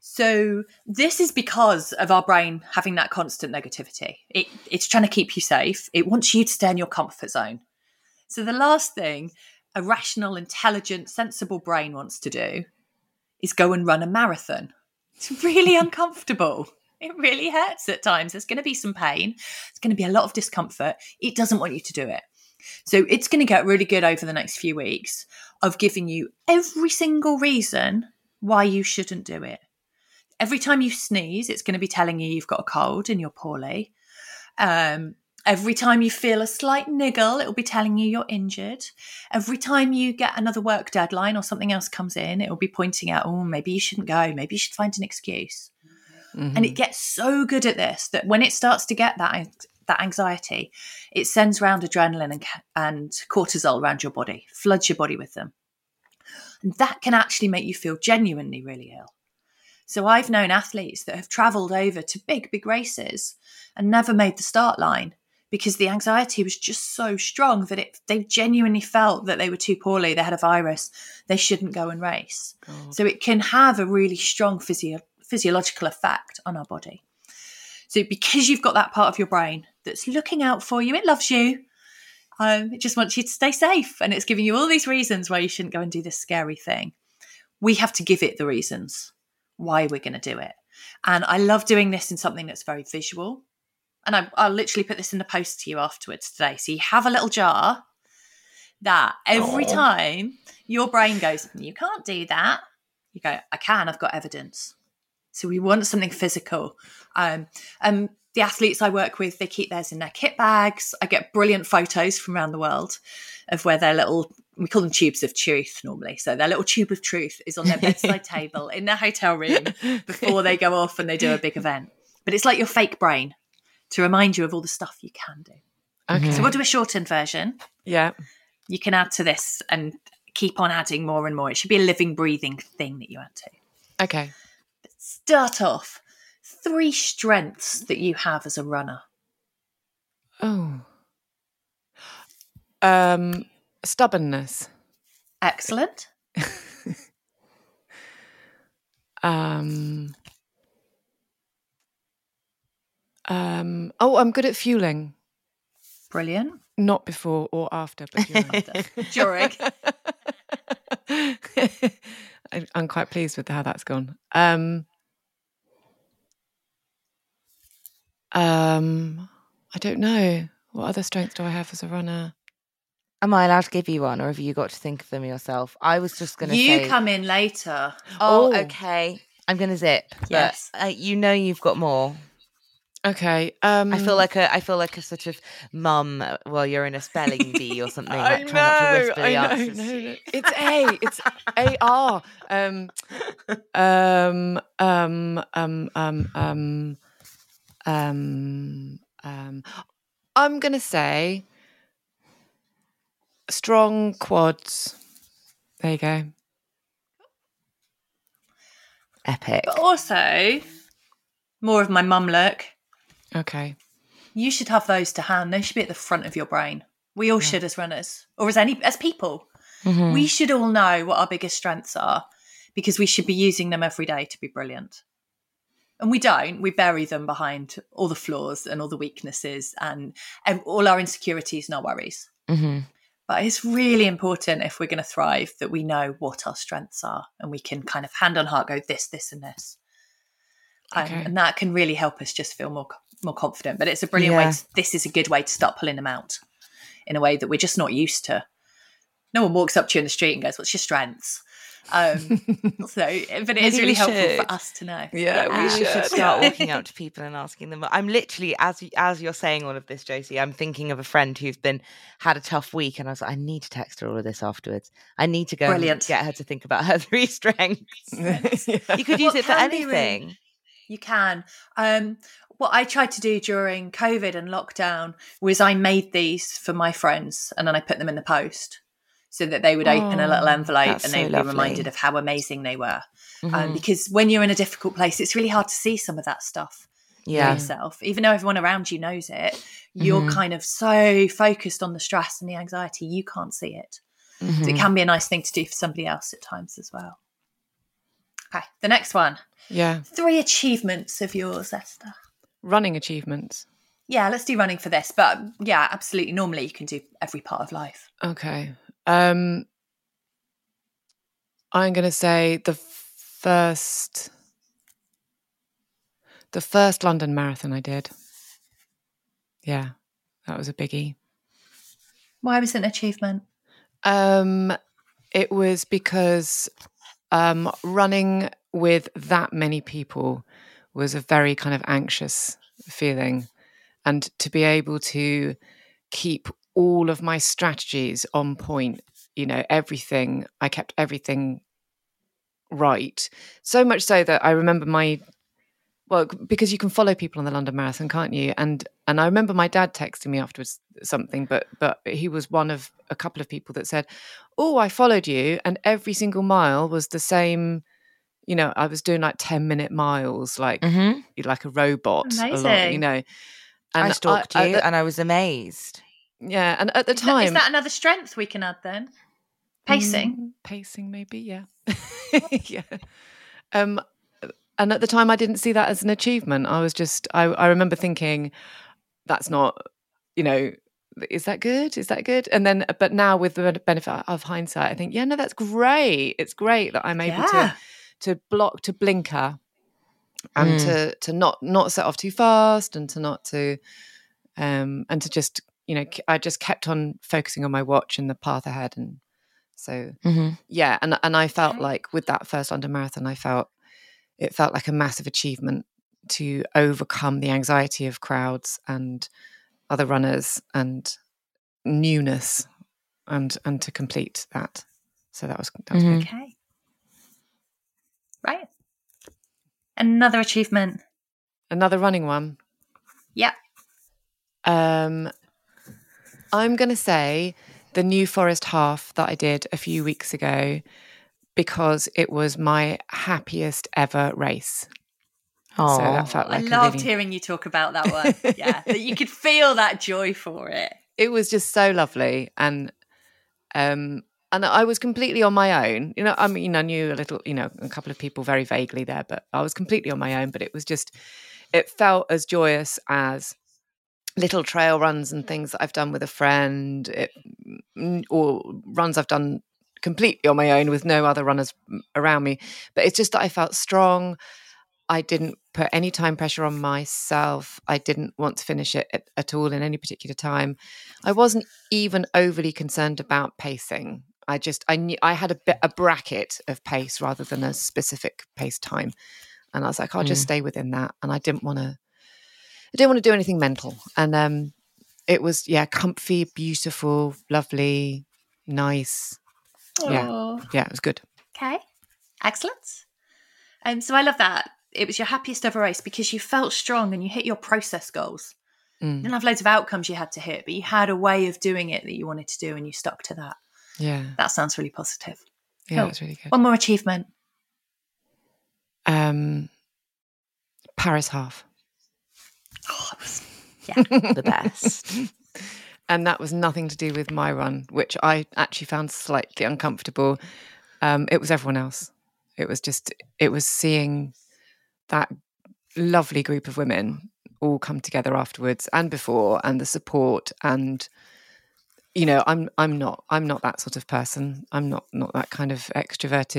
So this is because of our brain having that constant negativity. It, it's trying to keep you safe. It wants you to stay in your comfort zone. So the last thing a rational, intelligent, sensible brain wants to do is go and run a marathon. It's really uncomfortable. It really hurts at times. There's going to be some pain. It's going to be a lot of discomfort. It doesn't want you to do it. So it's going to get really good over the next few weeks of giving you every single reason why you shouldn't do it. Every time you sneeze, it's going to be telling you you've got a cold and you're poorly. Um, every time you feel a slight niggle, it'll be telling you you're injured. Every time you get another work deadline or something else comes in, it'll be pointing out, oh, maybe you shouldn't go. Maybe you should find an excuse. And it mm-hmm. gets so good at this that when it starts to get that that anxiety, it sends round adrenaline and, and cortisol around your body, floods your body with them. And that can actually make you feel genuinely really ill. So I've known athletes that have travelled over to big, big races and never made the start line because the anxiety was just so strong that it they genuinely felt that they were too poorly, they had a virus, they shouldn't go and race. So it can have a really strong physio- physiological effect on our body. So because you've got that part of your brain that's looking out for you, it loves you. Um, it just wants you to stay safe, and it's giving you all these reasons why you shouldn't go and do this scary thing. We have to give it the reasons why we're going to do it. And I love doing this in something that's very visual. And I, I'll literally put this in the post to you afterwards today. So you have a little jar that every time your brain goes, You can't do that, you go, I can, I've got evidence. So we want something physical. Um, um, the athletes I work with, they keep theirs in their kit bags. I get brilliant photos from around the world of where their little we call them tubes of truth normally. So their little tube of truth is on their bedside table in their hotel room before they go off and they do a big event. But it's like your fake brain to remind you of all the stuff you can do. Okay. So we'll do a shortened version. yeah. You can add to this and keep on adding more and more. It should be a living, breathing thing that you add to. Okay. Start off three strengths that you have as a runner. Oh. Um, stubbornness. Excellent. Um. Um. Oh, I'm good at fueling. Brilliant. Not before or after, but during. During. I- I'm quite pleased with how that's gone. Um, um, I don't know. What other strengths do I have as a runner? Am I allowed to give you one, or have you got to think of them yourself? I was just going to You say. come in later. oh, Oh. okay. I'm going to zip. but, Yes. uh, you know you've got more. Okay. Um, I feel like a I feel like a sort of mum uh, while you're in a spelling bee or something. I like, trying not to know, whisper the I know, answers. no, no. It's A. It's A R. Um, um, um, um, um, um, um, um. I'm gonna say strong quads. There you go. Epic. But also, more of my mum look. Okay. You should have those to hand. They should be at the front of your brain. We all should as runners, or as any as people. Mm-hmm. We should all know what our biggest strengths are because we should be using them every day to be brilliant. And we don't. We bury them behind all the flaws and all the weaknesses and, and all our insecurities and our worries. hmm But it's really important if we're going to thrive that we know what our strengths are and we can kind of hand on heart go this, this, and this. And, Okay. and that can really help us just feel more more confident. But it's a brilliant way. To, this is a good way to start pulling them out in a way that we're just not used to. No one walks up to you in the street and goes, "What's your strengths?" Um, so, but it is Maybe really helpful should. for us to know. Yeah, we should start walking out to people and asking them. I'm literally as as you're saying all of this, Josie. I'm thinking of a friend who's been had a tough week, and I was like, I need to text her all of this afterwards. I need to go Brilliant. and get her to think about her three strengths. You could use What it for can be really- anything. You can. Um, what I tried to do during COVID and lockdown was I made these for my friends and then I put them in the post so that they would open a little Oh, envelope and they would be reminded of how amazing they were. Um, Mhm. because when you're in a difficult place, it's really hard to see some of that stuff for yeah, yourself. Even though everyone around you knows it, you're Mhm. kind of so focused on the stress and the anxiety, you can't see it. So it Mhm. can be a nice thing to do for somebody else at times as well. Okay, the next one. Yeah. Three achievements of yours, Esther. Running achievements. Yeah, let's do running for this. But yeah, absolutely. Normally, you can do every part of life. Okay. Um I'm going to say the first the first London marathon I did. Yeah. That was a biggie. Why was it an achievement? Um it was because um running with that many people was a very kind of anxious feeling. And to be able to keep all of my strategies on point you know everything i kept everything right. So much so that i remember my well because you can follow people on the london marathon can't you? And and i remember my dad texting me afterwards something but but he was one of a couple of people that said oh i followed you and every single mile was the same you know i was doing like 10 minute miles like Mhm. like a robot along, you Amazing. know I stalked at you, the- and I was amazed. yeah and at the Is time is that another strength we can add then? Pacing. Mm, pacing, maybe, yeah. yeah. Um, and at the time, I didn't see that as an achievement. I was just, I, I remember thinking, that's not, you know, is that good? Is that good? And then, but now with the benefit of hindsight, I think, yeah, no, that's great. It's great that I'm able Yeah. to to block, to blinker, and Mm. to to not not set off too fast, and to not to, um, and to just, you know, I just kept on focusing on my watch and the path ahead, and so hmm yeah and and i felt like with that first london marathon i felt it felt like a massive achievement to overcome the anxiety of crowds and other runners and newness and and to complete that. So that was that was Mhm. Okay. Right. Another achievement. Another running one. Yep. Um, I'm going to say the New Forest half that I did a few weeks ago because it was my happiest ever race. Oh, So Aw. that felt like I a loved really- hearing you talk about that one. Yeah. that you could feel that joy for it. it was just so lovely and um and I was completely on my own. You know, I mean, I knew a little, you know, a couple of people very vaguely there, but I was completely on my own. But it was just, it felt as joyous as little trail runs and things that I've done with a friend, it, mm, or runs I've done completely on my own with no other runners mm, around me. But it's just that I felt strong. I didn't put any time pressure on myself. I didn't want to finish it at, at all in any particular time. I wasn't even overly concerned about pacing. I just I knew I had a bit a bracket of pace rather than a specific pace time, and I was like, I'll just stay within that. And I didn't want to, I didn't want to do anything mental. And um, it was yeah, comfy, beautiful, lovely, nice. Yeah, yeah, it was good. Okay. Excellent. Um, so I love that. It was your happiest ever race because you felt strong and you hit your process goals. You Mm, didn't have loads of outcomes you had to hit, but you had a way of doing it that you wanted to do and you stuck to that. Yeah, That sounds really positive. yeah, Cool. it was really good. One more achievement. Um, Paris half. Oh, it was, yeah. the best. and that was nothing to do with my run, which I actually found slightly uncomfortable. Um, it was everyone else. It was just, it was seeing that lovely group of women all come together afterwards and before, and the support and you know, I'm I'm not I'm not that sort of person. I'm not not that kind of extroverted.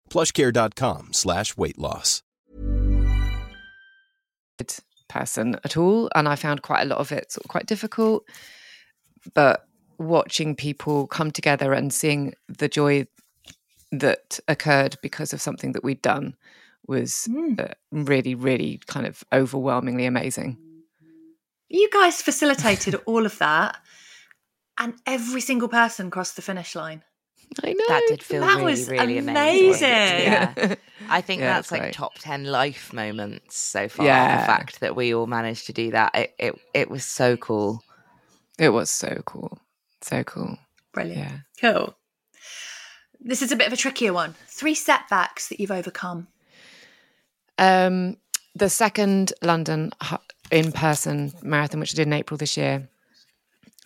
plushcare.com slash weight loss. person at all and i found quite a lot of it sort of quite difficult but watching people come together and seeing the joy that occurred because of something that we'd done was uh, really really kind of overwhelmingly amazing You guys facilitated all of that, and every single person crossed the finish line. I know That did feel That really, was really amazing. amazing. Yeah. I think Yeah, that's it's like top 10 life moments so far. Yeah. The fact that we all managed to do that, it, it, it was so cool. it was so cool so cool Brilliant. yeah Cool. This is a bit of a trickier one. Three setbacks that you've overcome. Um, the second London in person marathon, which I did in April this year,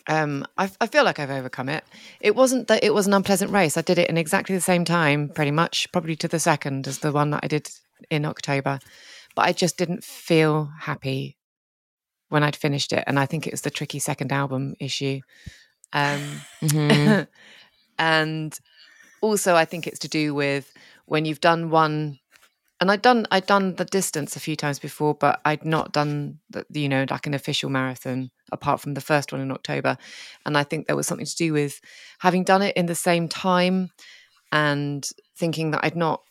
um, I, I feel like I've overcome it. It wasn't that it was an unpleasant race. I did it in exactly the same time, pretty much, probably to the second as the one that I did in October. But I just didn't feel happy when I'd finished it. And I think it was the tricky second album issue. Um, Mhm. and also I think it's to do with when you've done one and I'd done I'd done the distance a few times before, but I'd not done the, you know like an official marathon apart from the first one in October, and I think there was something to do with having done it in the same time and thinking that I'd not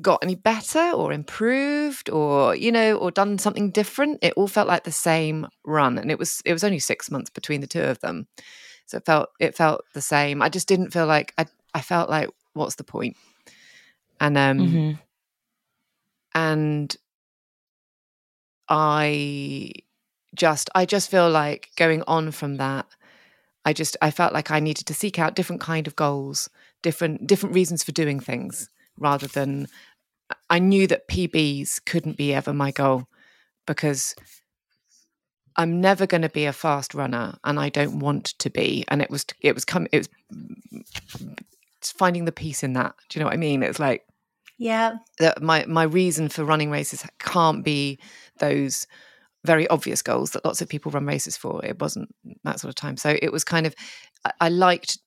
got any better or improved or you know or done something different. It all felt like the same run, and it was it was only six months between the two of them, so it felt it felt the same. I just didn't feel like I I felt like what's the? And um Mhm. And I just I just feel like going on from that I just I felt like I needed to seek out different kind of goals, different different reasons for doing things, rather than I knew that PBs couldn't be ever my goal because I'm never going to be a fast runner, and I don't want to be. And it was it was come it was finding the peace in that. Do you know what I mean? It's like Yeah. that my my reason for running races can't be those very obvious goals that lots of people run races for. It wasn't that sort of time. So it was kind of I, I liked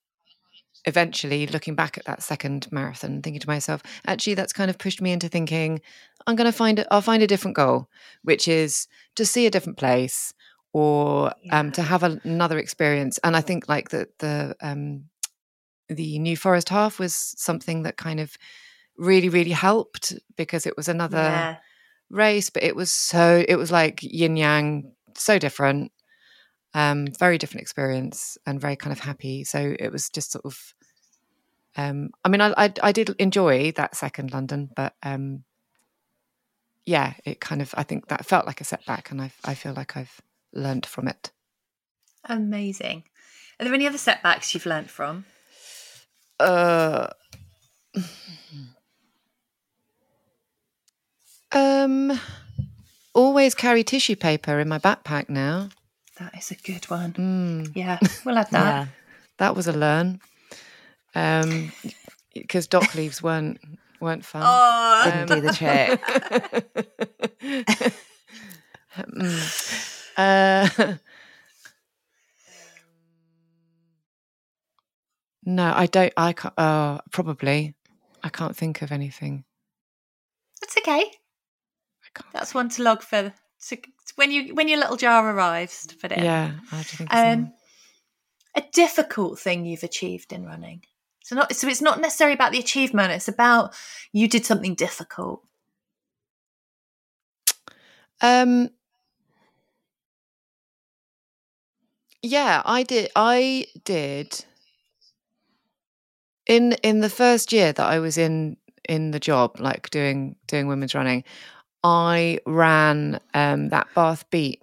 eventually looking back at that second marathon thinking to myself, actually that's kind of pushed me into thinking I'm going to find it I'll find a different goal, which is to see a different place or um, to have a, another experience. And I think like the the um, the New Forest half was something that kind of really really helped because it was another Yeah. race, but it was so it was like yin yang, so different, um, very different experience, and very kind of happy. So it was just sort of, um, I mean, I, I I did enjoy that second London, but um, yeah, it kind of I think that felt like a setback, and I I feel like I've learned from it. Amazing. Are there any other setbacks you've learned from? Uh, um, always carry tissue paper in my backpack now. That is a good one. Mm. Yeah, we'll add that. Yeah. That was a learn. Um, because dock leaves weren't weren't fun. Oh, Didn't do the trick. Mm. Uh, no, I don't. I can't. Oh, probably. I can't think of anything. that's okay. Can't. That's one to log for to, when you when your little jar arrives to put it in. Yeah, I think. Um, something. a difficult thing you've achieved in running. So not so it's not necessarily about the achievement. It's about you did something difficult. Um, yeah, I did. I did. In in the first year that I was in in the job, like doing doing women's running, I ran um, that Bath Beat.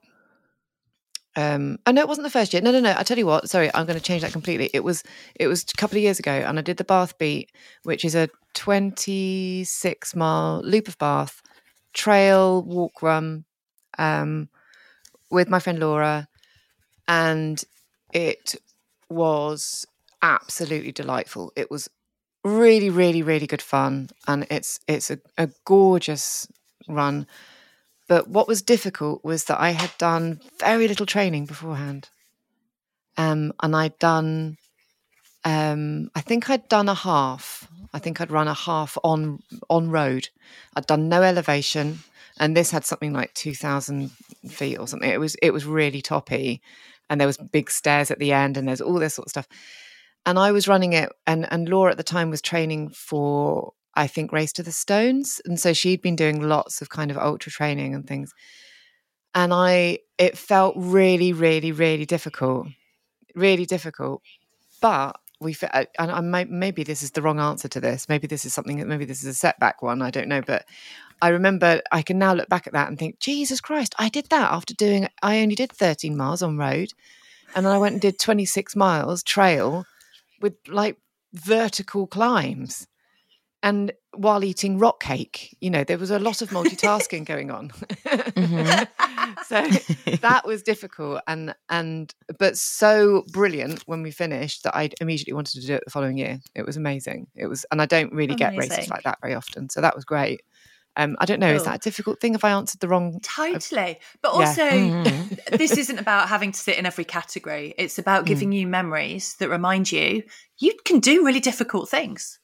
Um, oh no, it wasn't the first year. No, no, no. I tell you what. Sorry, I'm going to change that completely. It was it was a couple of years ago, and I did the Bath Beat, which is a 26 mile loop of Bath, trail, walk, run, um, with my friend Laura, and it was absolutely delightful. It was really, really, really good fun, and it's it's a, a gorgeous run. But what was difficult was that I had done very little training beforehand, um, and I'd done. Um, I think I'd done a half. I think I'd run a half on on road. I'd done no elevation, and this had something like two thousand feet or something. It was it was really toppy, and there was big stairs at the end, and there's all this sort of stuff. And I was running it, and and Laura at the time was training for I think Race to the Stones, and so she'd been doing lots of kind of ultra training and things. And I, it felt really, really, really difficult, really difficult. But we, and I maybe this is the wrong answer to this. Maybe this is something. that Maybe this is a setback one. I don't know, but I remember I can now look back at that and think, Jesus Christ, I did that after doing. I only did 13 miles on road, and then I went and did 26 miles trail with like vertical climbs and while eating rock cake you know there was a lot of multitasking going on so that was difficult and and but so brilliant when we finished that i immediately wanted to do it the following year it was amazing it was and i don't really get races like that very often so that was great um i don't know is that a difficult thing if i answered the wrong Totally. But Yeah. also Mhm. this isn't about having to sit in every category. It's about Mm. giving you memories that remind you you can do really difficult things.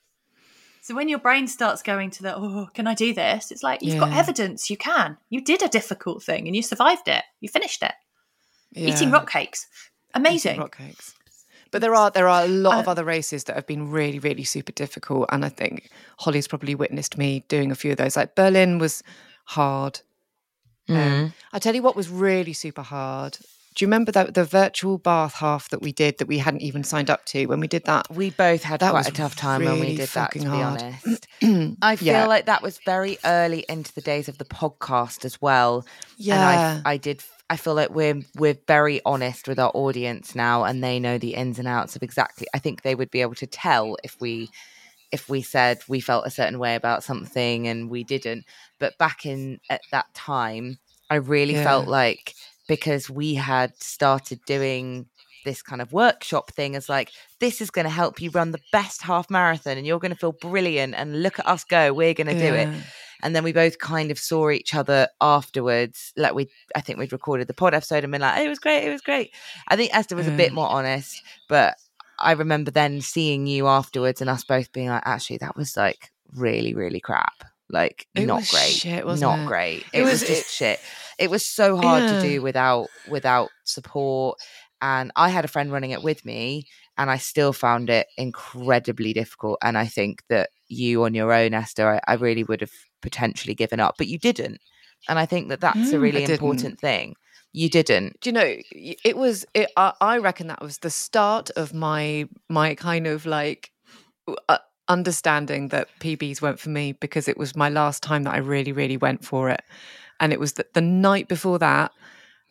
So when your brain starts going to the, oh, can I do this? It's like you've got evidence you can. You did a difficult thing and you survived it. You finished it. Eating rock cakes. Eating Amazing. rock cakes. But there are there are a lot of Uh, other races that have been really really super difficult, and I think Holly's probably witnessed me doing a few of those. Like Berlin was hard. Mm. Um, I tell you what was really super hard Do you remember that the virtual bath half that we did that we hadn't even signed up to when we did that? We both had That quite was a tough time when we did that, to be hard. honest. I feel Yeah. like that was very early into the days of the podcast as well. Yeah. And I, I did. I feel like we're we're very honest with our audience now, and they know the ins and outs of exactly. I think they would be able to tell if we if we said we felt a certain way about something and we didn't. But back in at that time, I really Yeah. felt like because we had started doing this kind of workshop thing as like this is going to help you run the best half marathon and you're going to feel brilliant and look at us go we're going to do it. And then we both kind of saw each other afterwards like we i think we'd recorded the pod episode and been like oh, it was great it was great. I think esther was a bit mm. more honest but i remember then seeing you afterwards and us both being like actually that was like really really crap. Like It not great shit, not it? great. It it, was, was- just it- shit it was so hard Yeah. to do without without support and i had a friend running it with me and i still found it incredibly difficult and i think that you on your own esther i, I really would have potentially given up but you didn't and i think that that's Mm, a really important thing. You didn't. Do you know it was it, I, I reckon that was the start of my my kind of like uh, understanding that pbs weren't for me because it was my last time that i really really went for it and it was that the night before that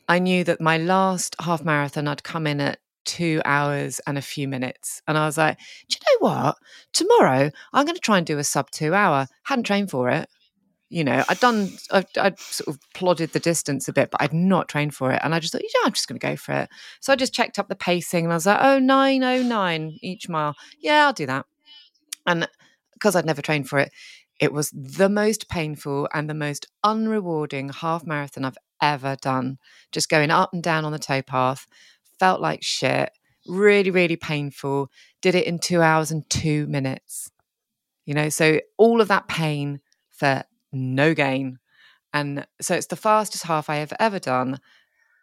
i knew that my last half marathon i'd come in at two hours and a few minutes and i was like do you know what tomorrow i'm going to try and do a sub two hour hadn't trained for it you know, I'd done, I'd, I'd sort of plodded the distance a bit, but I'd not trained for it. And I just thought, yeah, I'm just going to go for it. So I just checked up the pacing and I was like, oh, nine, oh, nine each mile. Yeah, I'll do that. And because I'd never trained for it, it was the most painful and the most unrewarding half marathon I've ever done. Just going up and down on the towpath, felt like shit, really, really painful. Did it in two hours and two minutes. You know, so all of that pain for no gain. And so it's the fastest half I have ever done.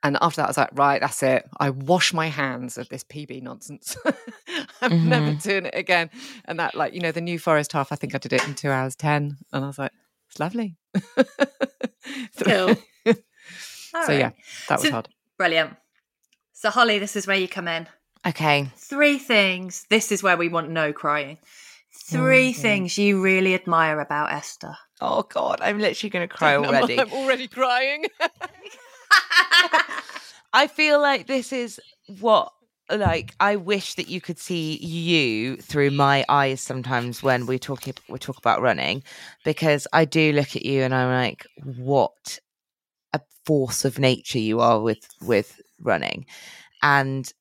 And after that, I was like, right, that's it. I wash my hands of this PB nonsense. I'm never doing it again. And that, like, you know, the New Forest half, I think I did it in two hours 10. And I was like, it's lovely. Cool. so, All yeah, that was So- hard. Brilliant. So, Holly, this is where you come in. okay Three things. This is where we want no crying. 3 Mm-hmm. things you really admire about Esther. oh god i'm literally going to cry already I'm already crying. I feel like this is what like I wish that you could see you through my eyes sometimes when we talk we talk about running because I do look at you and I'm like what a force of nature you are with with running. And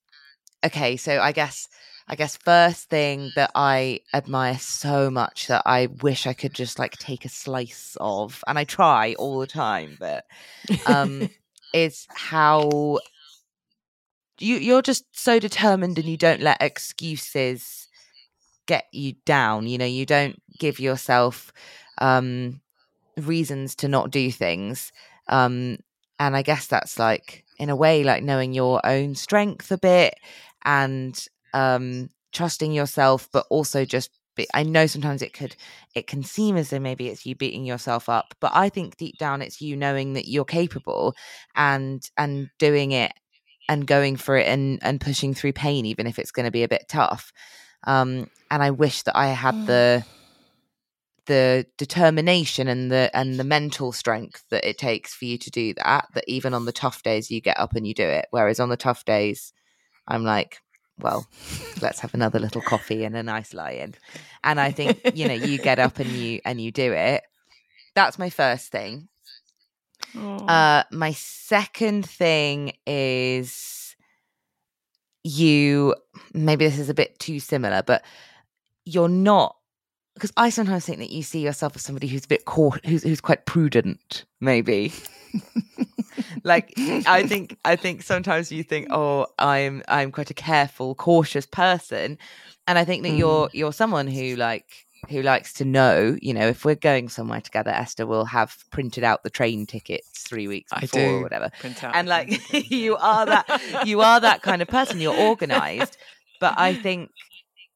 okay so I guess I guess first thing that I admire so much that I wish I could just like take a slice of and I try all the time but um is how you you're just so determined and you don't let excuses get you down you know you don't give yourself um reasons to not do things um and i guess that's like in a way like knowing your own strength a bit and um trusting yourself but also just i know sometimes it could it can seem as though maybe it's you beating yourself up but i think deep down it's you knowing that you're capable and and doing it and going for it and and pushing through pain even if it's going to be a bit tough. Um and i wish that i had the the determination and the and the mental strength that it takes for you to do that that even on the tough days you get up and you do it whereas on the tough days i'm like well let's have another little coffee and a nice lie in. And i think you know you get up and you and you do it. That's my first thing. Uh, my second thing is you. Maybe this is a bit too similar, but you're not because I sometimes think that you see yourself as somebody who's a bit who's who's quite prudent, maybe. like I think I think sometimes you think, oh, I'm I'm quite a careful, cautious person, and I think that you're you're someone who like who likes to know, you know, if we're going somewhere together, Esther will have printed out the train tickets three weeks before or whatever. And like you are that you are that kind of person. You're organized, but I think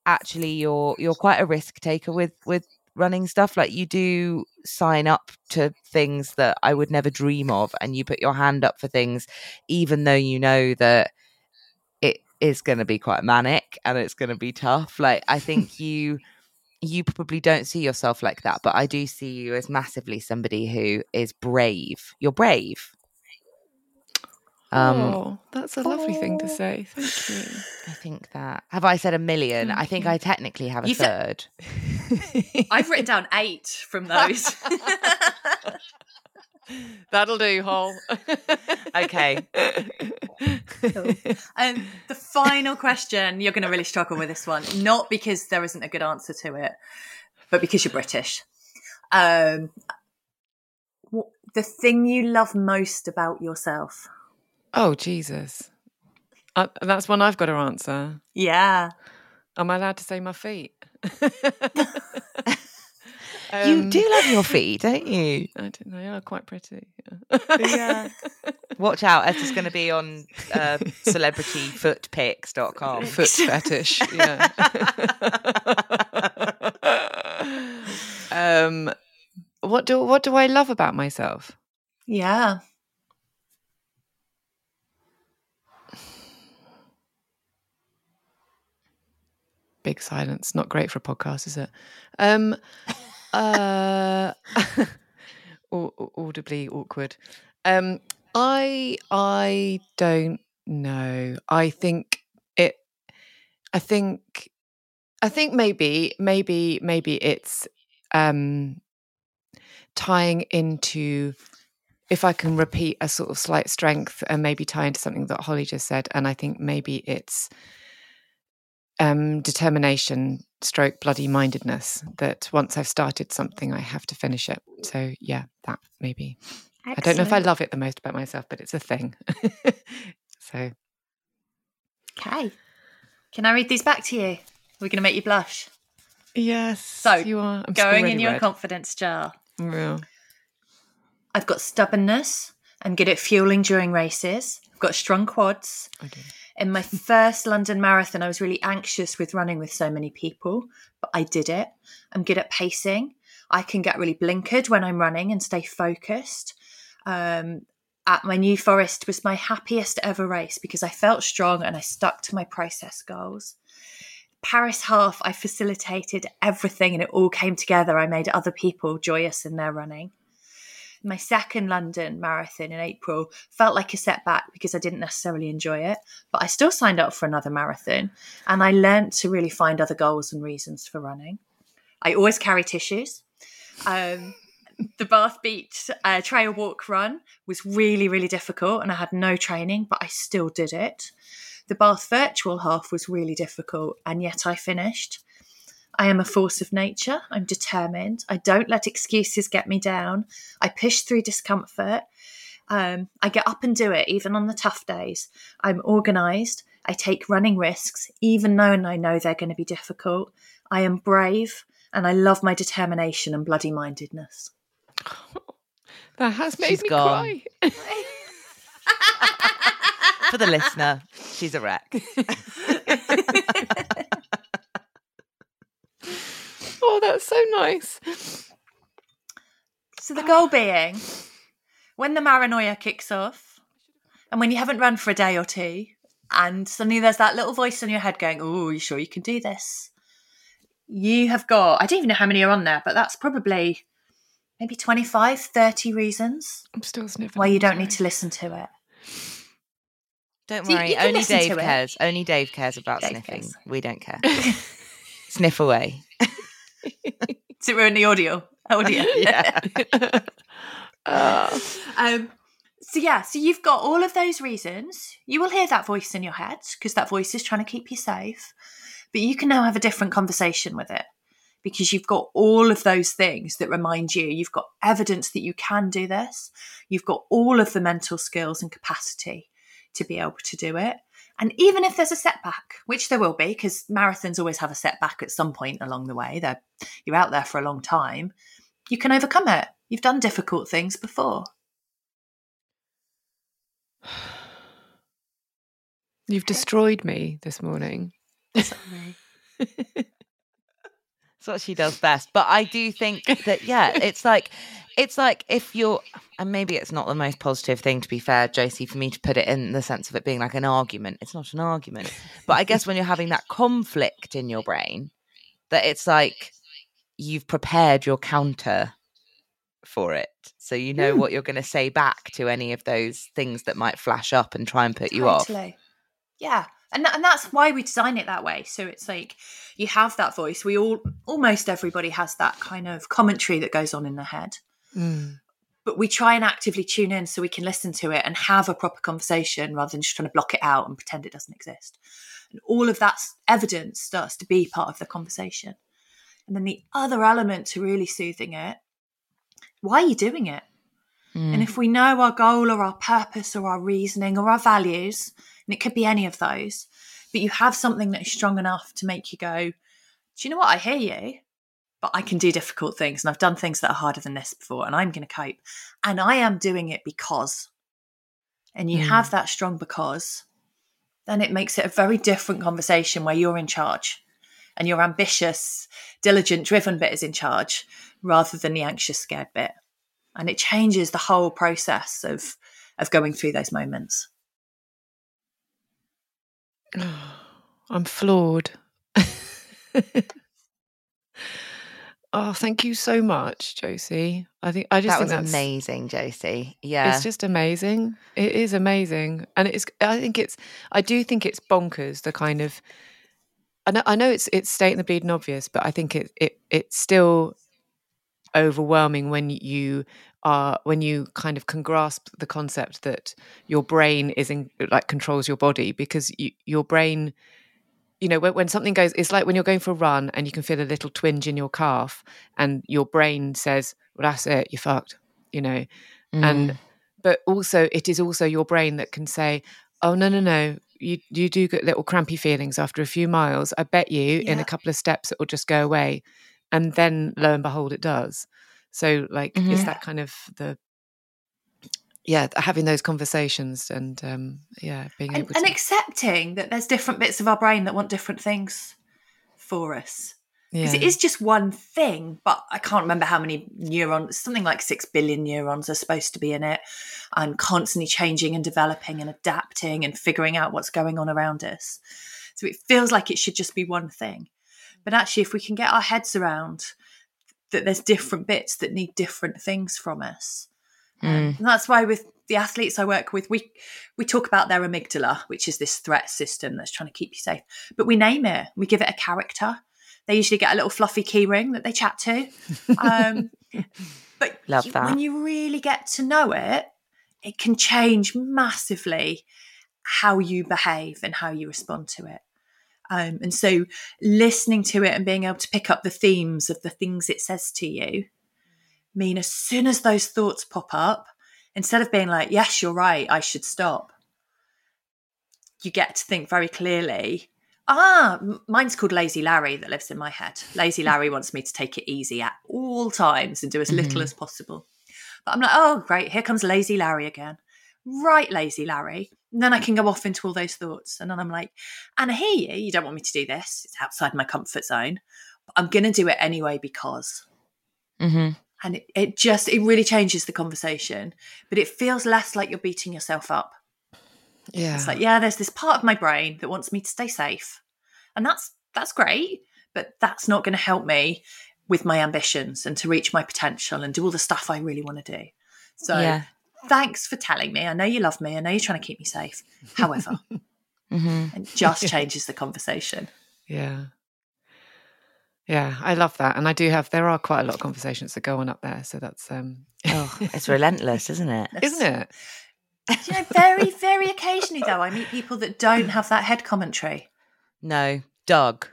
actually you're you're quite a risk taker with with running stuff. Like you do sign up to things that I would never dream of, and you put your hand up for things, even though you know that it is going to be quite manic and it's going to be tough. Like I think you you probably don't see yourself like that, but I do see you as massively somebody who is brave. You're brave. Um, oh, that's a lovely oh. thing to say. Thank you. I think that. Have I said a million? Thank I think. I technically have a you third. I've written down eight from those. That'll do, Hall. okay. Cool. And um, the final question, you're going to really struggle with this one, not because there isn't a good answer to it, but because you're British. Um, the thing you love most about yourself? Oh, Jesus. Uh, that's one I've got to answer. Yeah. Am I allowed to say my feet? um, you do love your feet, don't you? I don't know. They are quite pretty. yeah. Watch out. Esther's going to be on uh, celebrityfootpics.com. Foot fetish. Yeah. um, what do what do I love about myself? Yeah. Big silence. Not great for a podcast, is it? Um, uh, audibly awkward. Um, I I don't know. I think it. I think. I think maybe maybe maybe it's um, tying into if I can repeat a sort of slight strength and maybe tie into something that Holly just said, and I think maybe it's um, determination stroke bloody mindedness that once I've started something, I have to finish it. So, yeah, that maybe. Excellent. I don't know if I love it the most about myself, but it's a thing. so. Okay. Can I read these back to you? We're going to make you blush. Yes. So, you are. I'm going in your red. confidence jar. Real. I've got stubbornness. I'm good at fueling during races. I've got strong quads. I do. In my first London marathon, I was really anxious with running with so many people, but I did it. I'm good at pacing. I can get really blinkered when I'm running and stay focused. Um, at my New Forest was my happiest ever race because I felt strong and I stuck to my process goals. Paris half, I facilitated everything and it all came together. I made other people joyous in their running my second London marathon in April felt like a setback because I didn't necessarily enjoy it, but I still signed up for another marathon and I learned to really find other goals and reasons for running. I always carry tissues. Um, the Bath Beach uh, trail walk run was really, really difficult and I had no training, but I still did it. The Bath virtual half was really difficult and yet I finished. I am a force of nature. I'm determined. I don't let excuses get me down. I push through discomfort. Um, I get up and do it, even on the tough days. I'm organized. I take running risks, even though I know they're going to be difficult. I am brave and I love my determination and bloody mindedness. that has made she's me gone. cry. For the listener, she's a wreck. Oh, that's so nice. So the goal being when the paranoia kicks off and when you haven't run for a day or two and suddenly there's that little voice in your head going, Oh, you sure you can do this? You have got, I don't even know how many are on there, but that's probably maybe 25, 30 reasons. I'm still sniffing. Why you don't need to listen to it. Don't worry, you only Dave cares. It. Only Dave cares about Dave sniffing. Cares. We don't care. Sniff away. Is it ruin the audio? Audio. yeah. uh. um, so yeah, so you've got all of those reasons. You will hear that voice in your head because that voice is trying to keep you safe. But you can now have a different conversation with it because you've got all of those things that remind you. You've got evidence that you can do this. You've got all of the mental skills and capacity to be able to do it. And even if there's a setback, which there will be, because marathons always have a setback at some point along the way, They're, you're out there for a long time, you can overcome it. You've done difficult things before. You've destroyed me this morning. Sorry. That's what she does best. But I do think that yeah, it's like it's like if you're and maybe it's not the most positive thing to be fair, Josie, for me to put it in the sense of it being like an argument. It's not an argument. But I guess when you're having that conflict in your brain, that it's like you've prepared your counter for it. So you know Mm. what you're going to say back to any of those things that might flash up and try and put you off. Totally. Yeah. And, tha- and that's why we design it that way. So it's like you have that voice. We all, almost everybody has that kind of commentary that goes on in their head. Mm. But we try and actively tune in so we can listen to it and have a proper conversation rather than just trying to block it out and pretend it doesn't exist. And all of that evidence starts to be part of the conversation. And then the other element to really soothing it why are you doing it? And if we know our goal or our purpose or our reasoning or our values, and it could be any of those, but you have something that is strong enough to make you go, Do you know what? I hear you, but I can do difficult things. And I've done things that are harder than this before, and I'm going to cope. And I am doing it because. And you have mm. that strong because, then it makes it a very different conversation where you're in charge and your ambitious, diligent, driven bit is in charge rather than the anxious, scared bit and it changes the whole process of of going through those moments. I'm floored. oh, thank you so much, Josie. I think I just that think was that's amazing, Josie. Yeah. It's just amazing. It is amazing, and it's. I think it's. I do think it's bonkers. The kind of. I know. I know it's it's stating the bleeding obvious, but I think it it it's still overwhelming when you are when you kind of can grasp the concept that your brain is in like controls your body because you, your brain you know when, when something goes it's like when you're going for a run and you can feel a little twinge in your calf and your brain says well that's it you're fucked you know? Mm. and but also it is also your brain that can say oh no no no you you do get little crampy feelings after a few miles. I bet you in a couple of steps it will just go away. And then lo and behold it does so like Mhm. it's that kind of the yeah having those conversations and um yeah being And, able and to accepting that there's different bits of our brain that want different things for us. Because yeah it is just one thing, but I can't remember how many neurons, something like six billion neurons are supposed to be in it, and constantly changing and developing and adapting and figuring out what's going on around us. So it feels like it should just be one thing. But actually, if we can get our heads around that there's different bits that need different things from us. Mm. and that's why with the athletes I work with, we we talk about their amygdala, which is this threat system that's trying to keep you safe. But we name it, we give it a character. They usually get a little fluffy key ring that they chat to. Um, but Love you- that. when you really get to know it, it can change massively how you behave and how you respond to it. Um, and so listening to it and being able to pick up the themes of the things it says to you mean as soon as those thoughts pop up, instead of being like, yes, you're right, I should stop, you get to think very clearly. Ah, mine's called Lazy Larry that lives in my head. Lazy Larry wants me to take it easy at all times and do as little Mhm. as possible. But I'm like, oh, great, here comes Lazy Larry again. Right, Lazy Larry. And then I can go off into all those thoughts. And then I'm like, and I hear you, you don't want me to do this. It's outside my comfort zone. But I'm going to do it anyway because hmm and it, it just it really changes the conversation but it feels less like you're beating yourself up yeah it's like yeah there's this part of my brain that wants me to stay safe and that's that's great but that's not going to help me with my ambitions and to reach my potential and do all the stuff i really want to do so yeah. Thanks for telling me i know you love me i know you're trying to keep me safe however hmm it just changes the conversation Yeah. Yeah, I love that. And I do have there are quite a lot of conversations that go on up there. So that's um Oh, it's relentless, isn't it? isn't it? Do you know very very occasionally though i meet people that don't have that head commentary No, Doug,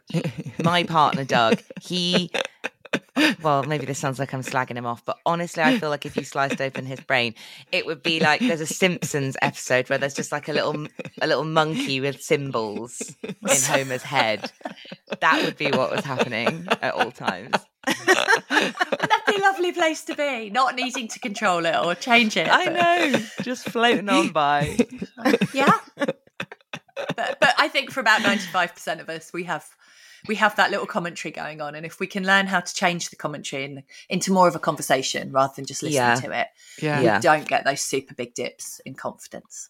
my partner, Doug, he. Well, maybe this sounds like I'm slagging him off, but honestly, I feel like if you sliced open his brain, it would be like there's a Simpsons episode where there's just like a little a little monkey with cymbals in Homer's head. That would be what was happening at all times. That'd be a lovely place to be, not needing to control it or change it. I but- know, just floating on by. Yeah. but, but I think for about 95% of us, we have we have that little commentary going on, and if we can learn how to change the commentary in, into more of a conversation rather than just listening Yeah. to it, Yeah. we Yeah. don't get those super big dips in confidence.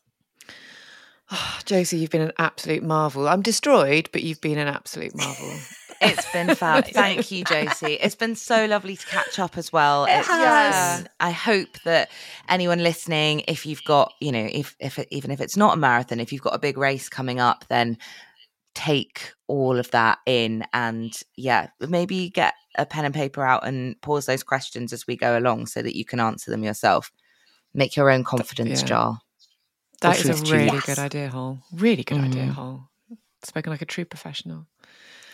Josie, you've been an absolute marvel. I'm destroyed, but you've been an absolute marvel. It's been fab. Thank you, Josie. It's been so lovely to catch up as well. It's has. been- I hope that anyone listening, if you've got, you know, if if even if it's not a marathon, if you've got a big race coming up, then take all of that in and yeah, maybe get a pen and paper out and pause those questions as we go along so that you can answer them yourself. Make your own confidence yeah. jar. That Or is truth a really juice. good idea, Hol. Really good idea, Mm. Hol. Spoken like a true professional.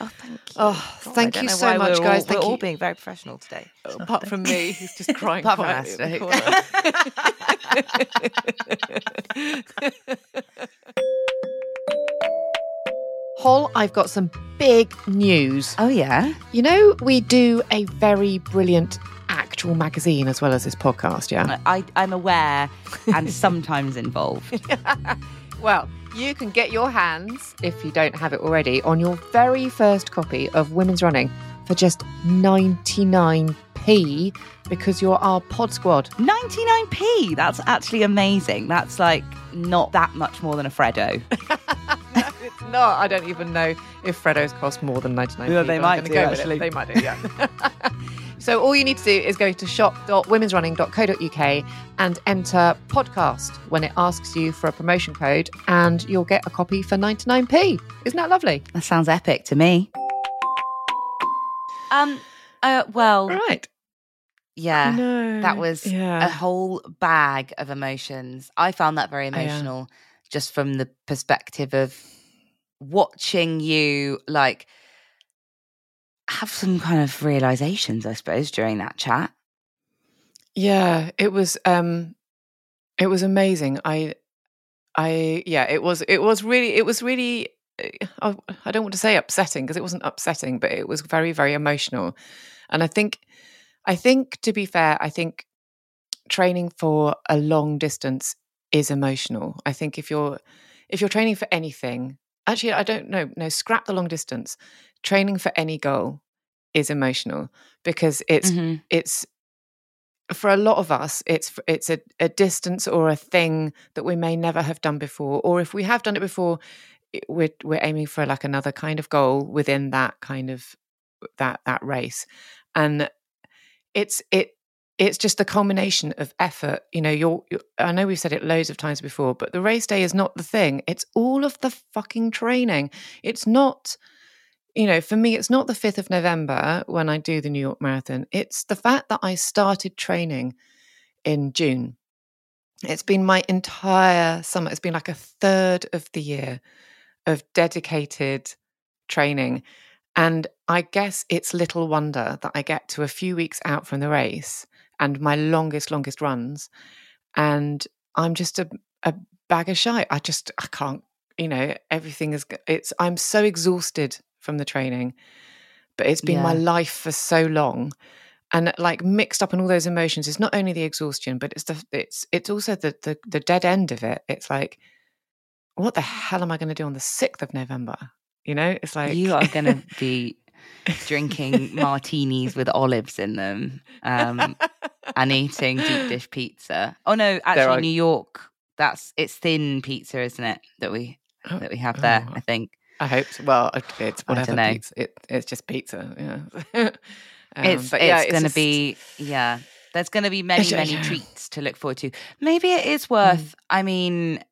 Oh, thank you. Oh, God, thank don't you so much, we're guys. All, Thank we're all being very professional today. Apart from me, who's just crying Apart from quietly in the corner. Hol, I've got some big news. Oh yeah. You know, we do a very brilliant actual magazine as well as this podcast, yeah? I, I'm aware and sometimes involved. Well, you can get your hands, if you don't have it already, on your very first copy of Women's Running for just 99p because you're our pod squad. 99p. That's actually amazing. That's like not that much more than a Freddo. it's not. I don't even know if Freddos cost more than 99p. Yeah, they might do, go actually. They might do, yeah. so all you need to do is go to shop.womensrunning.co.uk and enter podcast when it asks you for a promotion code and you'll get a copy for 99p. Isn't that lovely? That sounds epic to me. Um. Uh. Well. Right. Yeah. No. That was yeah. a whole bag of emotions. I found that very Oh, yeah. emotional, just from the perspective of watching you like have some kind of realizations, I suppose, during that chat. Yeah, it was um it was amazing. I I yeah, it was it was really it was really uh, I I don't want to say upsetting because it wasn't upsetting, but it was very very emotional. And I think I think to be fair, I think training for a long distance is emotional. I think if you're if you're training for anything, actually I don't know, no, scrap the long distance. Training for any goal is emotional because it's Mhm. it's for a lot of us it's it's a, a distance or a thing that we may never have done before or if we have done it before we're we're aiming for like another kind of goal within that kind of that that race and it's it it's just the culmination of effort you know you're, you i know we've said it loads of times before but the race day is not the thing it's all of the fucking training it's not you know, for me, it's not the 5th of November when I do the New York Marathon. It's the fact that I started training in June. It's been my entire summer. It's been like a third of the year of dedicated training. And I guess it's little wonder that I get to a few weeks out from the race and my longest, longest runs. And I'm just a, a bag of shite. I just, I can't, you know, everything is, it's, I'm so exhausted from the training, but it's been my life for so long. And like mixed up in all those emotions is not only the exhaustion, but it's the it's it's also the the, the dead end of it. It's like, what the hell am I going to do on the sixth of November? You know, it's like you are going to be drinking martinis with olives in them um, and eating deep dish pizza. Oh no, actually, are- New York. That's it's thin pizza, isn't it? That we that we have there. Oh. I think I hope. So. Well, it's whatever pizza. It, it's just pizza. Yeah. Um, it's but yeah, it's, going to just- be yeah. There's going to be many many yeah. treats to look forward to. Maybe it Mm. worth. I mean,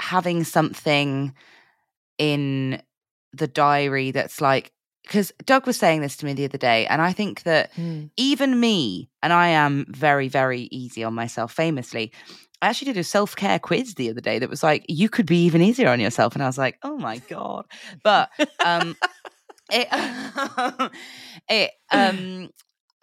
having something in the diary that's like because Doug was saying this to me the other day, and I think that Mm. even me, and I am very, very easy on myself famously. I actually did a self care quiz the other day that was like, you could be even easier on yourself. And I was like, oh my God. But um, it, it, um,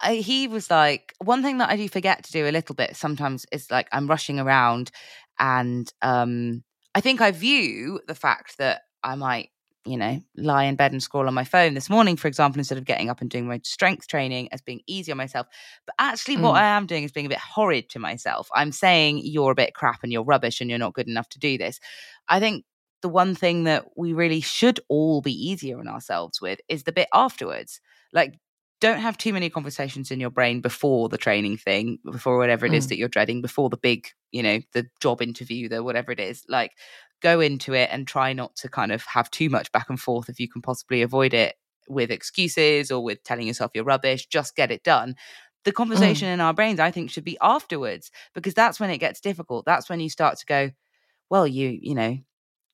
I, he was like, one thing that I do forget to do a little bit sometimes is like I'm rushing around. And um, I think I view the fact that I might you know, lie in bed and scroll on my phone this morning, for example, instead of getting up and doing my strength training as being easy on myself. But actually, what Mm. I am doing is being a bit horrid to myself. I'm saying you're a bit crap and you're rubbish and you're not good enough to do this. I think the one thing that we really should all be easier on ourselves with is the bit afterwards. Like, don't have too many conversations in your brain before the training thing, before whatever it is Mm. that you're dreading, before the big, you know, the job interview, the whatever it is. Like, go into it and try not to kind of have too much back and forth if you can possibly avoid it with excuses or with telling yourself you're rubbish. Just get it done. The mm. conversation in our brains, I think, should be afterwards because that's when it gets difficult. That's when you start to go, well, you, you know,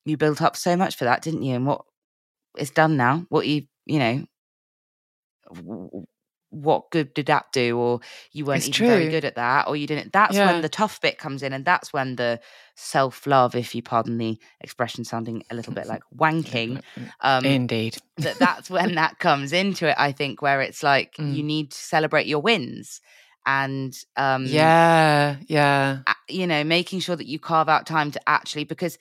you built up so much for that, didn't you? And what it's done now, what you, you know, what good did that do? Or you weren't It's even very good at that, or you didn't. That's Yeah. when the tough bit comes in, and that's when the self love, if you pardon the expression, sounding a little bit like wanking. Um, Indeed. that that's when that comes into it. I think where it's like Mm. you need to celebrate your wins, and um, Yeah, yeah. you know, making sure that you carve out time to actually because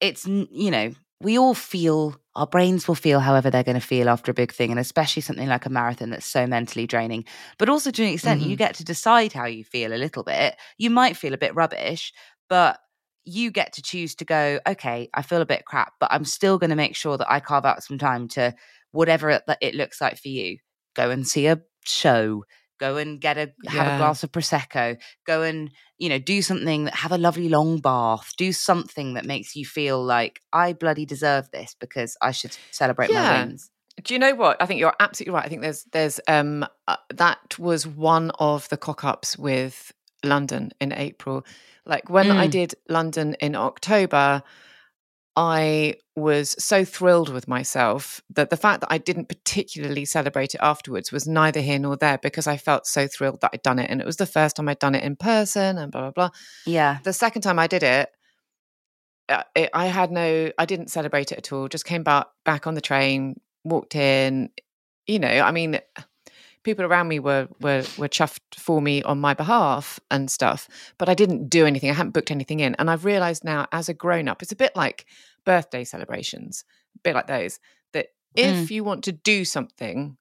it's you know we all feel our brains will feel however they're going to feel after a big thing and especially something like a marathon that's so mentally draining. But also to an extent you Mhm. get to decide how you feel a little bit. You might feel a bit rubbish but you get to choose to go okay i feel a bit crap but i'm still going to make sure that i carve out some time to whatever it, that it looks like for you. Go and see a show go and get a have a glass of prosecco go and you know do something that have a lovely long bath do something that makes you feel like i bloody deserve this because i should celebrate Yeah. my wins Do you know what? I think you're absolutely right. I think there's there's um uh, that was one of the cock ups with London in April. Like when I Mm. did London in October, I was so thrilled with myself that the fact that I didn't particularly celebrate it afterwards was neither here nor there because I felt so thrilled that I'd done it and it was the first time I'd done it in person and blah blah blah. yeah The second time I did it, uh, it, I had no, I didn't celebrate it at all. Just came back back on the train, walked in. You know, I mean, people around me were were were chuffed for me on my behalf and stuff, but I didn't do anything. I hadn't booked anything in, and I've realised now, as a grown up, it's a bit like birthday celebrations, a bit like those. That if you want to do something,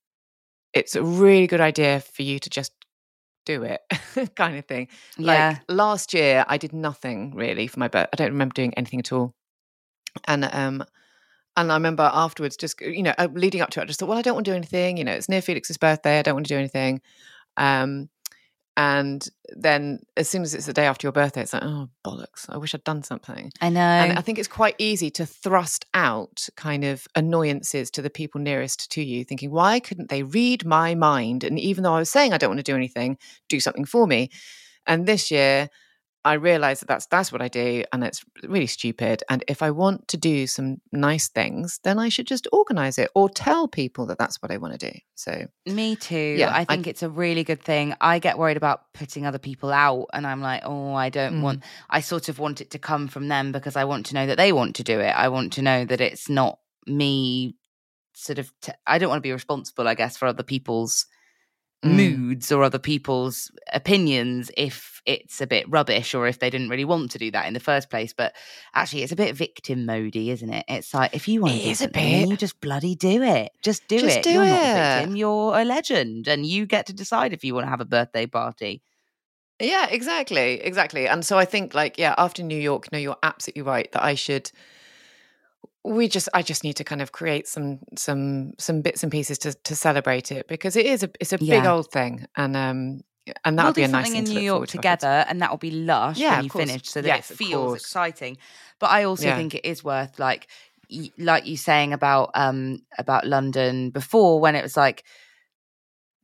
it's a really good idea for you to just do it, kind of thing. yeah Like last year, I did nothing really for my birthday. I don't remember doing anything at all. And um, and I remember afterwards, just you know, uh, leading up to it, I just thought, well, I don't want to do anything. You know, it's near Felix's birthday. I don't want to do anything. Um, and then as soon as it's the day after your birthday, it's like, oh bollocks! I wish I'd done something. i know And I think it's quite easy to thrust out kind of annoyances to the people nearest to you, thinking, why couldn't they read my mind? And even though I was saying I don't want to do anything, do something for me. And this year, I realize that that's that's what I do, and it's really stupid. And if I want to do some nice things, then I should just organize it or tell people that that's what I want to do. So Me too. Yeah, I I- think it's a really good thing. I get worried about putting other people out, and I'm like, oh, I don't Mm. want. I sort of want it to come from them because I want to know that they want to do it. I want to know that it's not me. Sort of, t- I don't want to be responsible, I guess, for other people's Mm. moods or other people's opinions if it's a bit rubbish or if they didn't really want to do that in the first place. But actually, it's a bit victim modey, isn't it? It's like if you want to do something, you just bloody do it. Just do Just it. do you're not a victim. You're a legend, and you get to decide if you want to have a birthday party. Yeah, exactly, exactly. And so I think, like, yeah, after New York, no, you're absolutely right that I should. We just, I just need to kind of create some, some, some bits and pieces to to celebrate it because it is a, it's a big old thing, and um, and that we'll be a nice thing in New York forward to afterwards. together, and that will be lush Yeah, when you finish, so that Yes, it feels exciting. But I also Yeah. think it is worth like, like you saying about um about London before when it was like,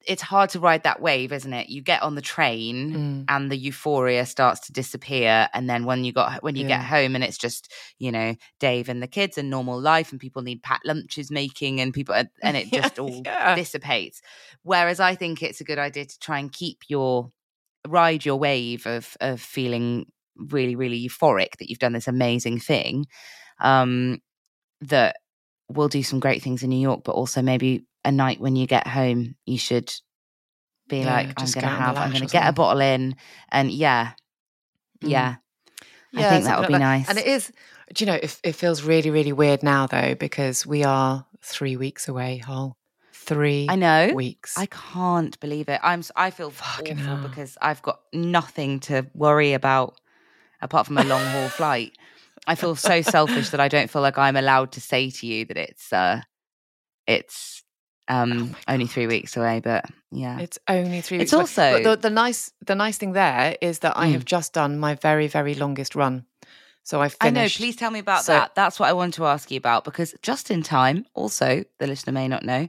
it's hard to ride that wave, isn't it? You get on the train. Mm. And the euphoria starts to disappear, and then when you got when you Yeah. get home, and it's just you know Dave and the kids and normal life, and people need packed lunches making, and people and it just all yeah. dissipates. Whereas I think it's a good idea to try and keep your ride your wave of of feeling really really euphoric that you've done this amazing thing um that will do some great things in New York but also maybe a night when you get home you should be Yeah, like I'm going to get on the have I'm going to get a bottle in and yeah Mm. yeah I think that would be like nice And it is, do you know, it, it feels really, really weird now though because we are three weeks away. whole three I know weeks. I can't believe it. I'm. I feel Fucking awful hell. because I've got nothing to worry about apart from a long haul flight. I feel so selfish that I don't feel like I'm allowed to say to you that it's uh it's um only three weeks away. But yeah, It's only three It's weeks. away. also- But the, the nice the nice thing there is that I Mm. have just done my very very longest run. So I I know. finished. Please tell me about So- that. That's what I wanted to ask you about because just in time, also, the listener may not know,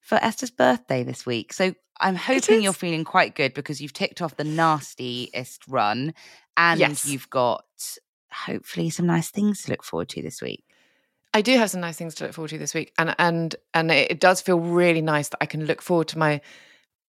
for Esther's birthday this week. So I'm hoping you're feeling quite good because you've ticked off the nastiest run and Yes. you've got hopefully some nice things to look forward to this week. I do have some nice things to look forward to this week, and and and it, does feel really nice that I can look forward to my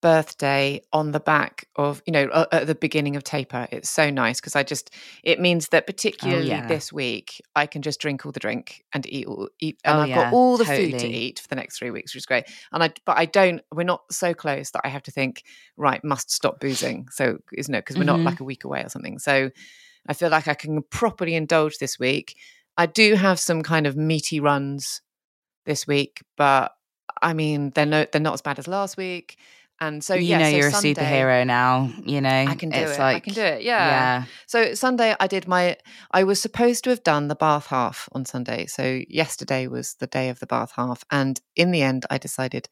birthday on the back of you know uh, at the beginning of taper. It's so nice because I just it means that particularly yeah. this week I can just drink all the drink and eat all eat, and Oh, I've yeah, got all the food to eat for the next three weeks, which is great. And I but I don't. We're not so close that I have to think right must stop boozing. So isn't it because we're not Mhm. like a week away or something. So I feel like I can properly indulge this week. I do have some kind of meaty runs this week, but I mean they're no they're not as bad as last week. And so you yeah, know so you're Sunday- a superhero now. You know I can do it's it. Like, I can do it. Yeah. yeah. So Sunday I did my I was supposed to have done the bath half on Sunday. So yesterday was the day of the bath half and in the end I decided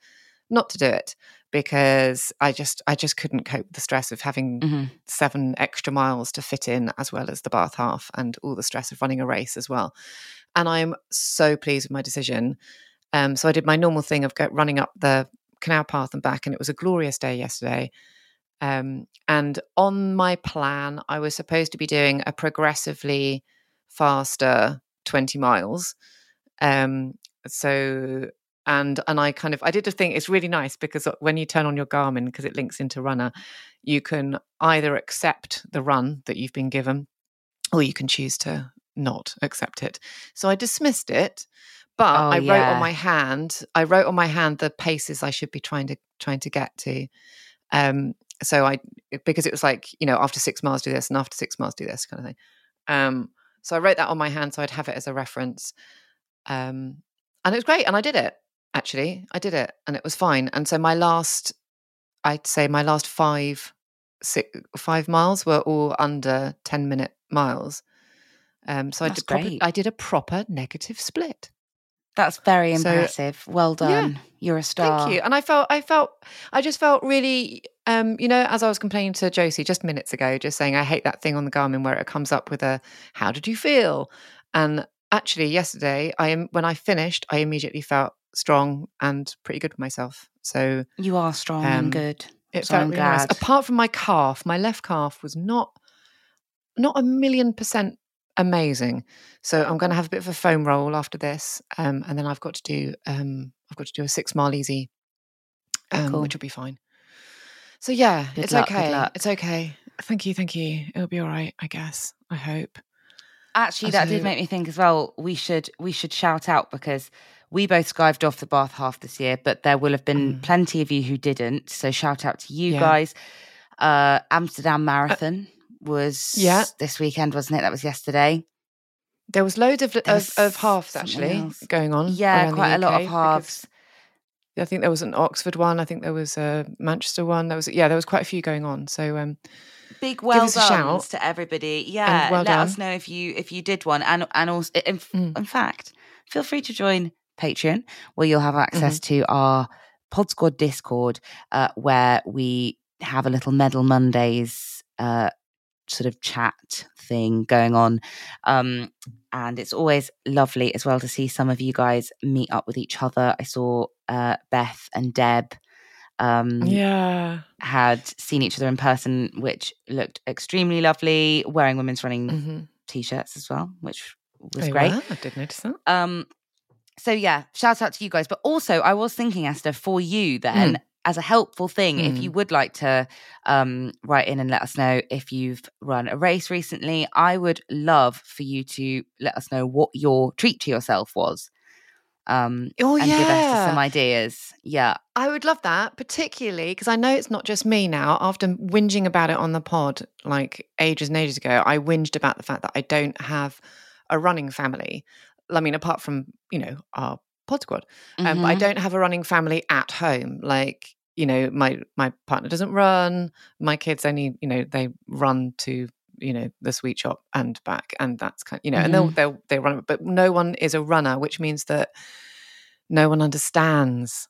not to do it because I just I just couldn't cope with the stress of having Mhm. seven extra miles to fit in as well as the bath half and all the stress of running a race as well. And I'm so pleased with my decision. Um, so I did my normal thing of go, running up the canal path and back, and it was a glorious day yesterday. Um, and on my plan, I was supposed to be doing a progressively faster 20 miles. Um, so and and I kind of I did a thing. It's really nice because uh, when you turn on your Garmin because it links into Runna, you can either accept the run that you've been given, or you can choose to not accept it. So I dismissed it, but Oh, I wrote on my hand. I wrote on my hand the paces I should be trying to trying to get to. Um, so I because it was like you know after six miles do this and after six miles do this kind of thing. Um, so I wrote that on my hand so I'd have it as a reference. Um, and it was great, and I did it. Actually, I did it, and it was fine. And so my last, I'd say my last five, six, five miles were all under ten minute miles. Um, so I That's did proper. I did a proper negative split. That's very So- impressive. well Yeah. done. You're a star. Thank you. And I felt, I felt, I just felt really, um, you know, as I was complaining to Josie just minutes ago, just saying I hate that thing on the Garmin where it comes up with a "How did you feel?" And actually, yesterday, I am when I finished, I immediately felt strong and pretty good with myself. So You are strong Um, and good. it So felt I'm really nice. Apart from my calf, my left calf was not not a million percent amazing. So I'm going to have a bit of a foam roll after this, um, and then I've got to do um, I've got to do a six mile easy, Oh, um, cool. which will be fine. So yeah, Good it's luck, okay. It's okay. Thank you, thank you. It'll be all right, I guess. I hope. Actually, I that did make me think as well. We should we should shout out because we both skived off the bath half this year, but there will have been Mm. plenty of you who didn't. So shout out to you Yeah. guys. Uh, Amsterdam Marathon was yeah. this weekend, wasn't it? That was yesterday. There was loads of of, of halves actually else. going on. Yeah, quite a lot of halves. I think there was an Oxford one. I think there was a Manchester one. There was yeah, there was quite a few going on. So um, Big well done to everybody. Yeah, well let us know if you if you did one, and and also in, Mm. in fact, feel free to join Patreon, where you'll have access Mm-hmm. to our Pod Squad Discord, uh, where we have a little Medal Mondays uh, sort of chat thing going on. Um, and it's always lovely as well to see some of you guys meet up with each other. I saw uh, Beth and Deb um, yeah, had seen each other in person, which looked extremely lovely, wearing women's running mm-hmm. t shirts as well, which was They great. I did notice that. Um, so yeah, shout out to you guys. But also, I was thinking, Esther, for you then, as a helpful thing, if Mm. you would like to um, write in and let us know if you've run a race recently, I would love for you to let us know what your treat to yourself was. Um, Oh and give us some ideas. Yeah. I would love that, particularly because I know it's not just me now. After whinging about it on the pod like ages and ages ago, I whinged about the fact that I don't have a running family. I mean, apart from you know our pod squad, um, but I Mhm. don't have a running family at home. Like you know, my my partner doesn't run. My kids only you know they run to you know the sweet shop and back, and that's kind, of, you know, and they'll Mhm. they'll they run, but no one is a runner, which means that no one understands,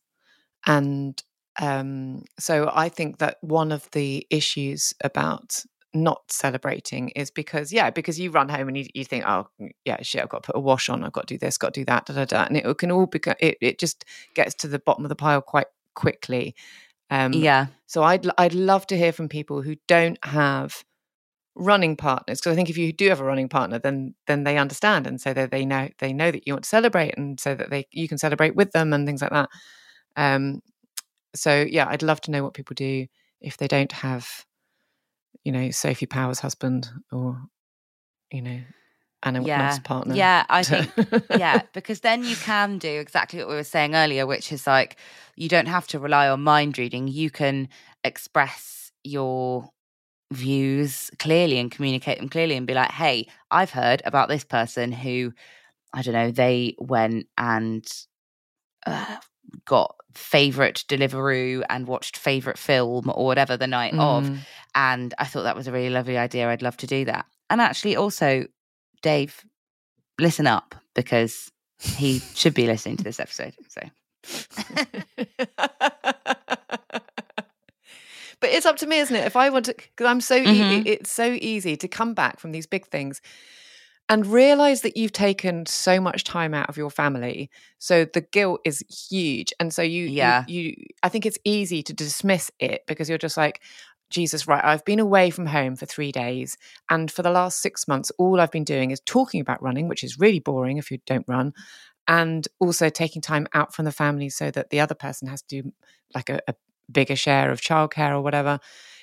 and um, so I think that one of the issues about not celebrating is because yeah because you run home and you, you think oh yeah shit i've got to put a wash on i've got to do this got to do that da, da, da. and it can all become it, it just gets to the bottom of the pile quite quickly um yeah. so i'd i'd love to hear from people who don't have running partners because i think if you do have a running partner then then they understand and so that they know they know that you want to celebrate and so that they you can celebrate with them and things like that um so yeah i'd love to know what people do if they don't have you know sophie power's husband or you know anna Yeah. Partner Yeah, I think yeah, because then you can do exactly what we were saying earlier, which is like you don't have to rely on mind reading. You can express your views clearly and communicate them clearly and be like, hey, I've heard about this person who, I don't know, they went and uh, got favorite Deliveroo and watched favorite film or whatever the night of. Mm. And I thought that was a really lovely idea. I'd love to do that. And actually, also, Dave, listen up because he should be listening to this episode. So, but it's up to me, isn't it? If I want to, because I'm so, e- Mhm. it's so easy to come back from these big things and realize that you've taken so much time out of your family. So the guilt is huge, and so you, you- Yeah. you, I think it's easy to dismiss it because you're just like. Jesus, right, I've been away from home for three days. And for the last six months, all I've been doing is talking about running, which is really boring if you don't run, and also taking time out from the family so that the other person has to do like a, a bigger share of childcare or whatever.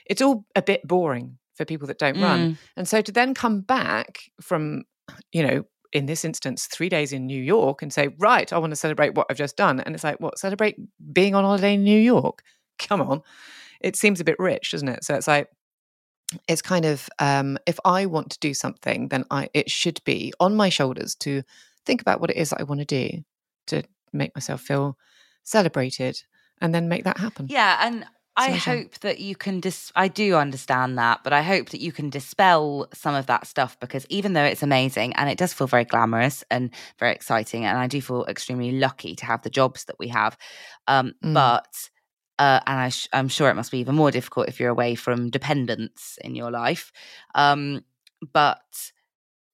It's all a bit boring for people that don't run. Mm. And so to then come back from, you know, in this instance, three days in New York and say, right, I want to celebrate what I've just done. And it's like, what, celebrate being on holiday in New York? Come on. It seems a bit rich, doesn't it? So it's like, it's kind of um, if I want to do something, then I it should be on my shoulders to think about what it is that I want to do to make myself feel celebrated, and then make that happen. yeah. And I hope that you can dis- I do understand that, but I hope that you can dispel some of that stuff because even though it's amazing and it does feel very glamorous and very exciting, and I do feel extremely lucky to have the jobs that we have, um, Mm. but uh, and I sh- I'm sure it must be even more difficult if you're away from dependents in your life. Um, but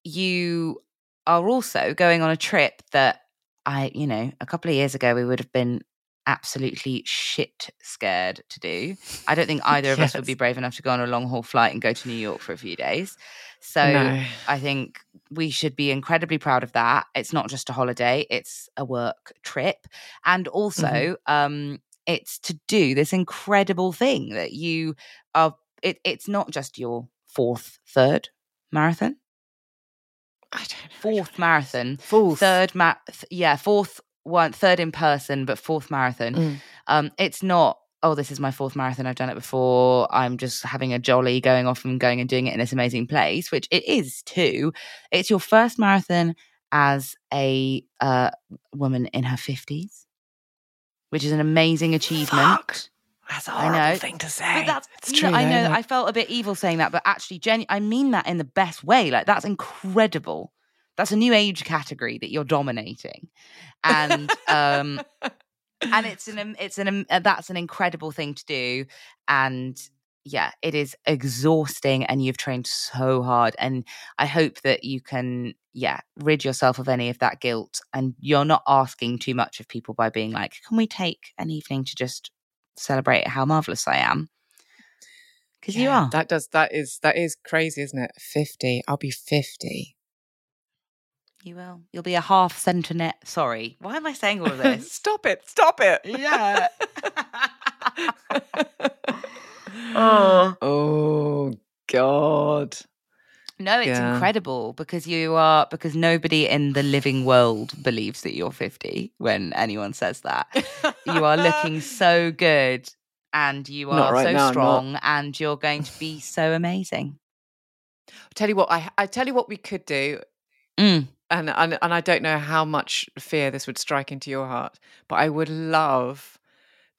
you are also going on a trip that I, you know, a couple of years ago we would have been absolutely shit scared to do. I don't think either of us would be brave enough to go on a long haul flight and go to New York for a few days. So No. I think we should be incredibly proud of that. It's not just a holiday, it's a work trip. And also, um, it's to do this incredible thing that you are, it, it's not just your fourth, third marathon, I don't know fourth marathon. Fourth. third, ma- th- yeah, fourth one, third in person, but fourth marathon. Mm. Um, it's not, oh, this is my fourth marathon. I've done it before. I'm just having a jolly going off and going and doing it in this amazing place, which it is too. It's your first marathon as a uh, woman in her 50s, which is an amazing achievement. Fuck. That's a I horrible know. thing to say. But that's it's true. I know that like- I felt a bit evil saying that, but actually, genu- I mean that in the best way. Like that's incredible. That's a new age category that you're dominating, and um, and it's an it's an uh, that's an incredible thing to do, and yeah, it is exhausting, and you've trained so hard, and I hope that you can yeah rid yourself of any of that guilt, and you're not asking too much of people by being like, can we take an evening to just celebrate how marvelous I am? Because you are. That does that is that is crazy, isn't it? Fifty. I'll be fifty. You will. You'll be a half centenet. Sorry. Why am I saying all of this? stop it! Stop it! yeah. oh. Oh God. No, it's Yeah. incredible because you are because nobody in the living world believes that you're 50 when anyone says that. You are looking so good and you are right so now, strong and you're going to be so amazing. tell you what, I I tell you what we could do, Mm. And and and I don't know how much fear this would strike into your heart, but I would love,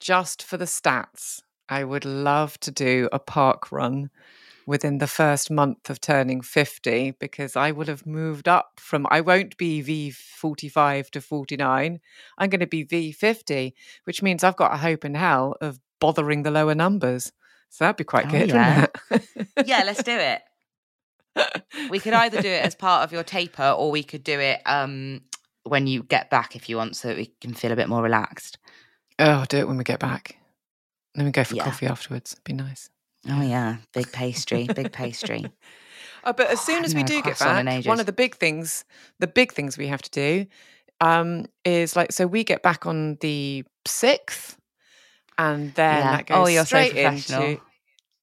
just for the stats, I would love to do a park run within the first month of turning 50 because I will have moved up from, I won't be V45 to 49. I'm going to be V50, which means I've got a hope in hell of bothering the lower numbers. So that'd be quite Oh, good, yeah. yeah, let's do it. We could either do it as part of your taper or we could do it um, when you get back if you want so that we can feel a bit more relaxed. oh, I'll do it when we get back. Then we go for Yeah. coffee afterwards. Be nice. Oh, yeah. Big pastry, big pastry. Oh, but as soon as we do get back, one of the big things, the big things we have to do, um, is like so we get back on the sixth, and then Yeah. that goes Oh, you're so straight professional. into.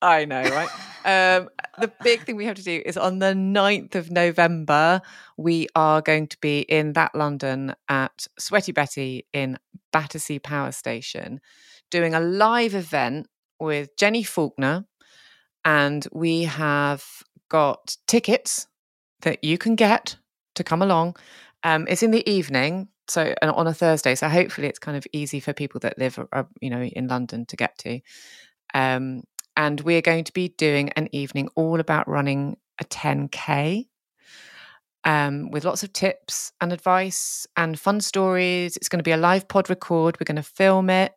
I know, right? um, the big thing we have to do is on the 9th of November, we are going to be in that London at Sweaty Betty in Battersea Power Station, doing a live event with Jenni Falconer, and we have got tickets that you can get to come along. Um, it's in the evening, so on a Thursday. So hopefully, it's kind of easy for people that live, uh, you know, in London to get to. Um, and we're going to be doing an evening all about running a 10k. Um, with lots of tips and advice and fun stories. It's going to be a live pod record. We're going to film it.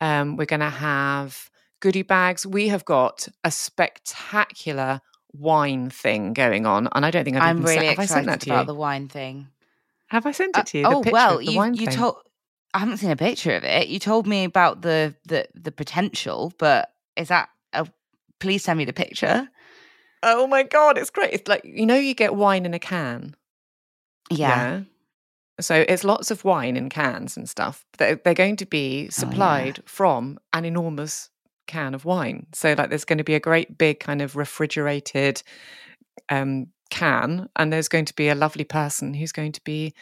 Um, we're going to have goodie bags. We have got a spectacular wine thing going on, and I don't think I've I'm even really sent, have I sent excited that to about you. the wine thing. have I sent Uh, it to you? The oh well, you you told. I haven't seen a picture of it. You told me about the the the potential, but is that? Please send me the picture. Oh my god, it's great! It's like you know, you get wine in a can. Yeah. So it's lots of wine in cans and stuff. They're, they're going to be Oh, supplied from an enormous can of wine. So like there's going to be a great big kind of refrigerated um, can, and there's going to be a lovely person who's going to be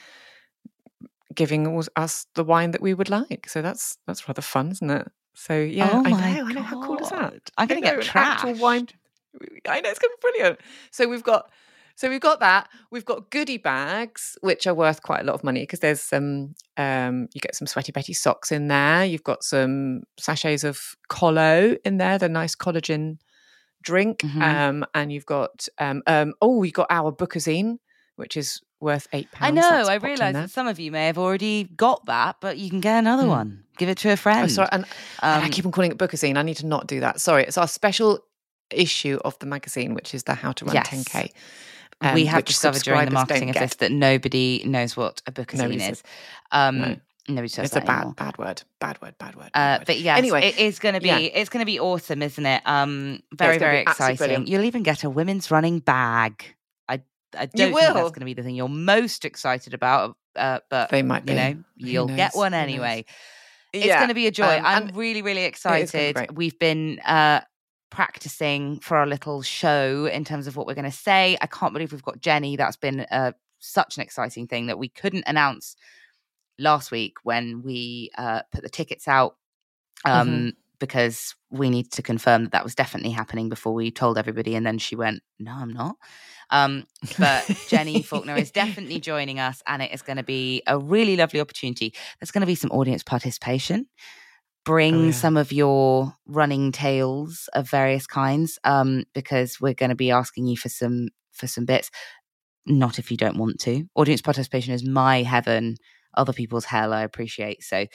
giving us- us the wine that we would like. So that's that's rather fun, isn't it? So yeah, Oh I know, I know. How cool is that? I'm I gonna get actual wine. I know it's going to be brilliant. So we've got so we've got that. We've got goodie bags, which are worth quite a lot of money because there's some um you get some sweaty Betty socks in there. You've got some sachets of Kollo in there, the nice collagen drink. Mhm. Um and you've got um um oh you got our bookazine, which is worth eight pounds. I know. That's I realise that some of you may have already got that, but you can get another Hmm. one. Give it to a friend. Oh, sorry, and and I Um, keep on calling it bookazine. I need to not do that. Sorry, it's our special issue of the magazine, which is the How to Run Yes. 10K. we um, have discovered during the marketing of get. this that nobody knows what a bookazine Nobody says- is. Um, No. Nobody says It's a bad, anymore. bad word. Bad word. Bad word. Uh, bad word. but yeah, anyway, it is going to be yeah. it's going to be awesome, isn't it? Um, very gonna very exciting. You'll even get a women's running bag. I don't think will. that's going to be the thing you're most excited about, uh, but they might be. you know you'll get one anyway. It's Yeah, going to be a joy. um, I'm really really gonna be excited. We've been uh, practicing for our little show in terms of what we're going to say. I can't believe we've got Jenni. That's been uh, such an exciting thing that we couldn't announce last week when we uh, put the tickets out um, Mhm. Because we need to confirm that that was definitely happening before we told everybody. And then she went, "No, I'm not." Um, but Jenni Falconer is definitely joining us, and it is going to be a really lovely opportunity. There's going to be some audience participation. Bring Oh, yeah. some of your running tales of various kinds, um, because we're going to be asking you for some for some bits. Not if you don't want to. Audience participation is my heaven. Other people's hell, I appreciate. So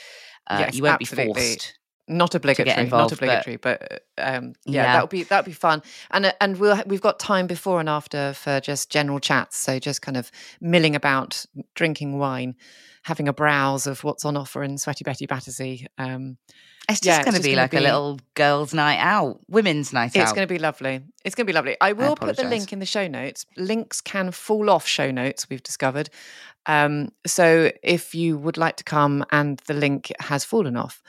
uh, Yes, you won't absolutely. be forced. Not obligatory, involved, not obligatory, but, um, yeah, Yeah. that would be that would be fun. And uh, and we'll we've got time before and after for just general chats. So just kind of milling about, drinking wine, having a browse of what's on offer in Sweaty Betty Battersea. Um, It's just Yeah, going to be like a little girls' night out, women's night It's out. It's going to be lovely. It's going to be lovely. I will put the link in the show notes. Links can fall off show notes, we've discovered. Um, so if you would like to come and the link has fallen off,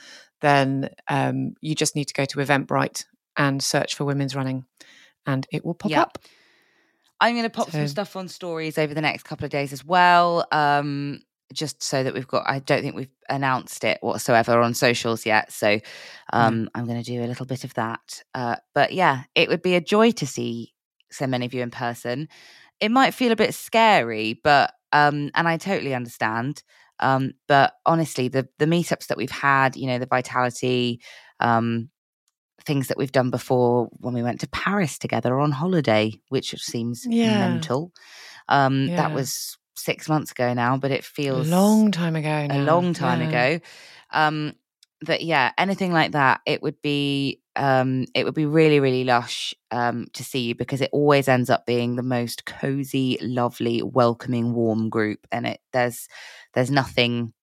then um, you just need to go to Eventbrite and search for women's running and it will pop up. I'm going to pop some stuff on stories over the next couple of days as well. Um, just so that we've got, I don't think we've announced it whatsoever on socials yet. So um, I'm going to do a little bit of that. Uh, but yeah, it would be a joy to see so many of you in person. It might feel a bit scary, but, um, and I totally understand. Um, but honestly, the, the meetups that we've had, you know, the vitality, um, things that we've done before when we went to Paris together on holiday, which seems Yeah. mental. Um, Yeah. That was six months ago now, but it feels A long time ago. a long time Yeah. ago. Um, that yeah, anything like that, it would be um, it would be really really lush um, to see you because it always ends up being the most cozy, lovely, welcoming, warm group, and it there's there's nothing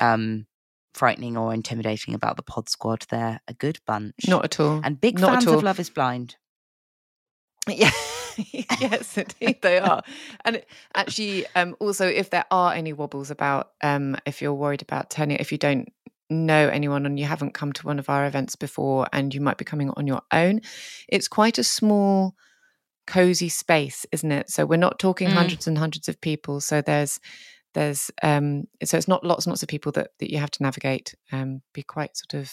um, frightening or intimidating about the Pod Squad. They're a good bunch, Not at all. and big Not at fans all. of Love Is Blind. Yeah. yes, indeed they are. And it- actually, um, also, if there are any wobbles about, um, if you're worried about turning, if you don't know anyone and you haven't come to one of our events before and you might be coming on your own, it's quite a small, cozy space, isn't it? So we're not talking Mm. hundreds and hundreds of people. So there's, there's, um, so it's not lots and lots of people that that you have to navigate. Um, be quite sort of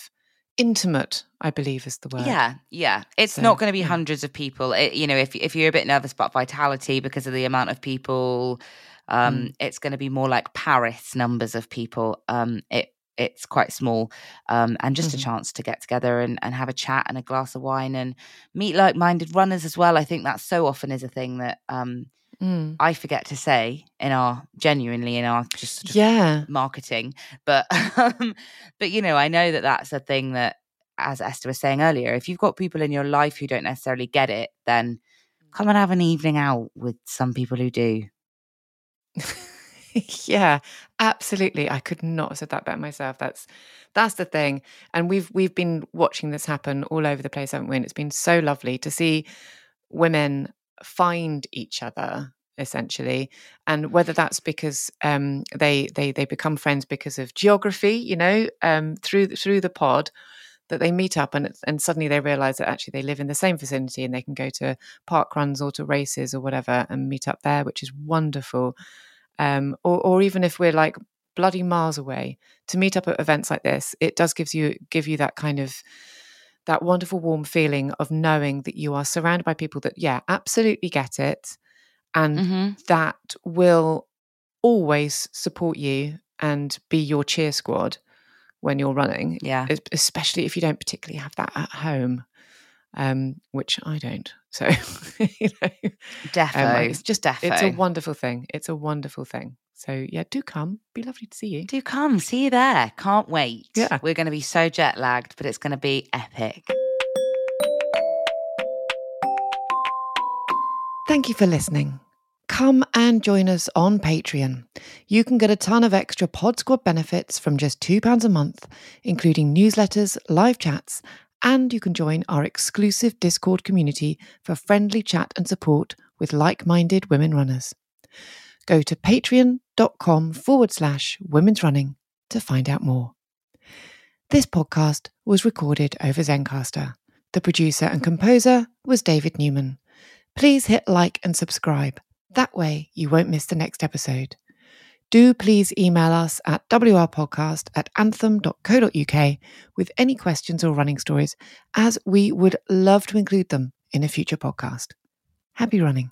intimate, I believe, is the word. Yeah, yeah. It's So, not going to be yeah. hundreds of people. It, you know, if if you're a bit nervous about vitality because of the amount of people, um, Mm. it's going to be more like Paris numbers of people. Um, it it's quite small, um, and just Mhm. a chance to get together and, and have a chat and a glass of wine and meet like minded runners as well. I think that so often is a thing that um, Mm. I forget to say in our genuinely in our just sort of Yeah. marketing but um, but you know i know that that's a thing that as esther was saying earlier if you've got people in your life who don't necessarily get it then come and have an evening out with some people who do yeah, absolutely. I could not have said that better myself. That's that's the thing. And we've we've been watching this happen all over the place, haven't we? And it's been so lovely to see women find each other essentially and whether that's because um they they they become friends because of geography you know um through through the pod that they meet up and and suddenly they realize that actually they live in the same vicinity and they can go to park runs or to races or whatever and meet up there which is wonderful um, or, or even if we're like bloody miles away to meet up at events like this it does gives you give you that kind of that wonderful warm feeling of knowing that you are surrounded by people that yeah absolutely get it and mm-hmm. that will always support you and be your cheer squad when you're running yeah especially if you don't particularly have that at home um, which i don't so you know defo um, it's just defo it's a wonderful thing. It's a wonderful thing. So yeah, do come. Be lovely to see you. do come see you there can't wait Yeah. we're going to be so jet lagged but it's going to be epic Thank you for listening. Come and join us on Patreon. You can get a ton of extra Pod Squad benefits from just £2 a month, including newsletters, live chats, and you can join our exclusive Discord community for friendly chat and support with like minded women runners. Go to patreon.com forward slash women's running to find out more. This podcast was recorded over Zencastr. The producer and composer was David Newman. Please hit like and subscribe. That way you won't miss the next episode. Do please email us at wrpodcast at anthem.co.uk with any questions or running stories, as we would love to include them in a future podcast. Happy running.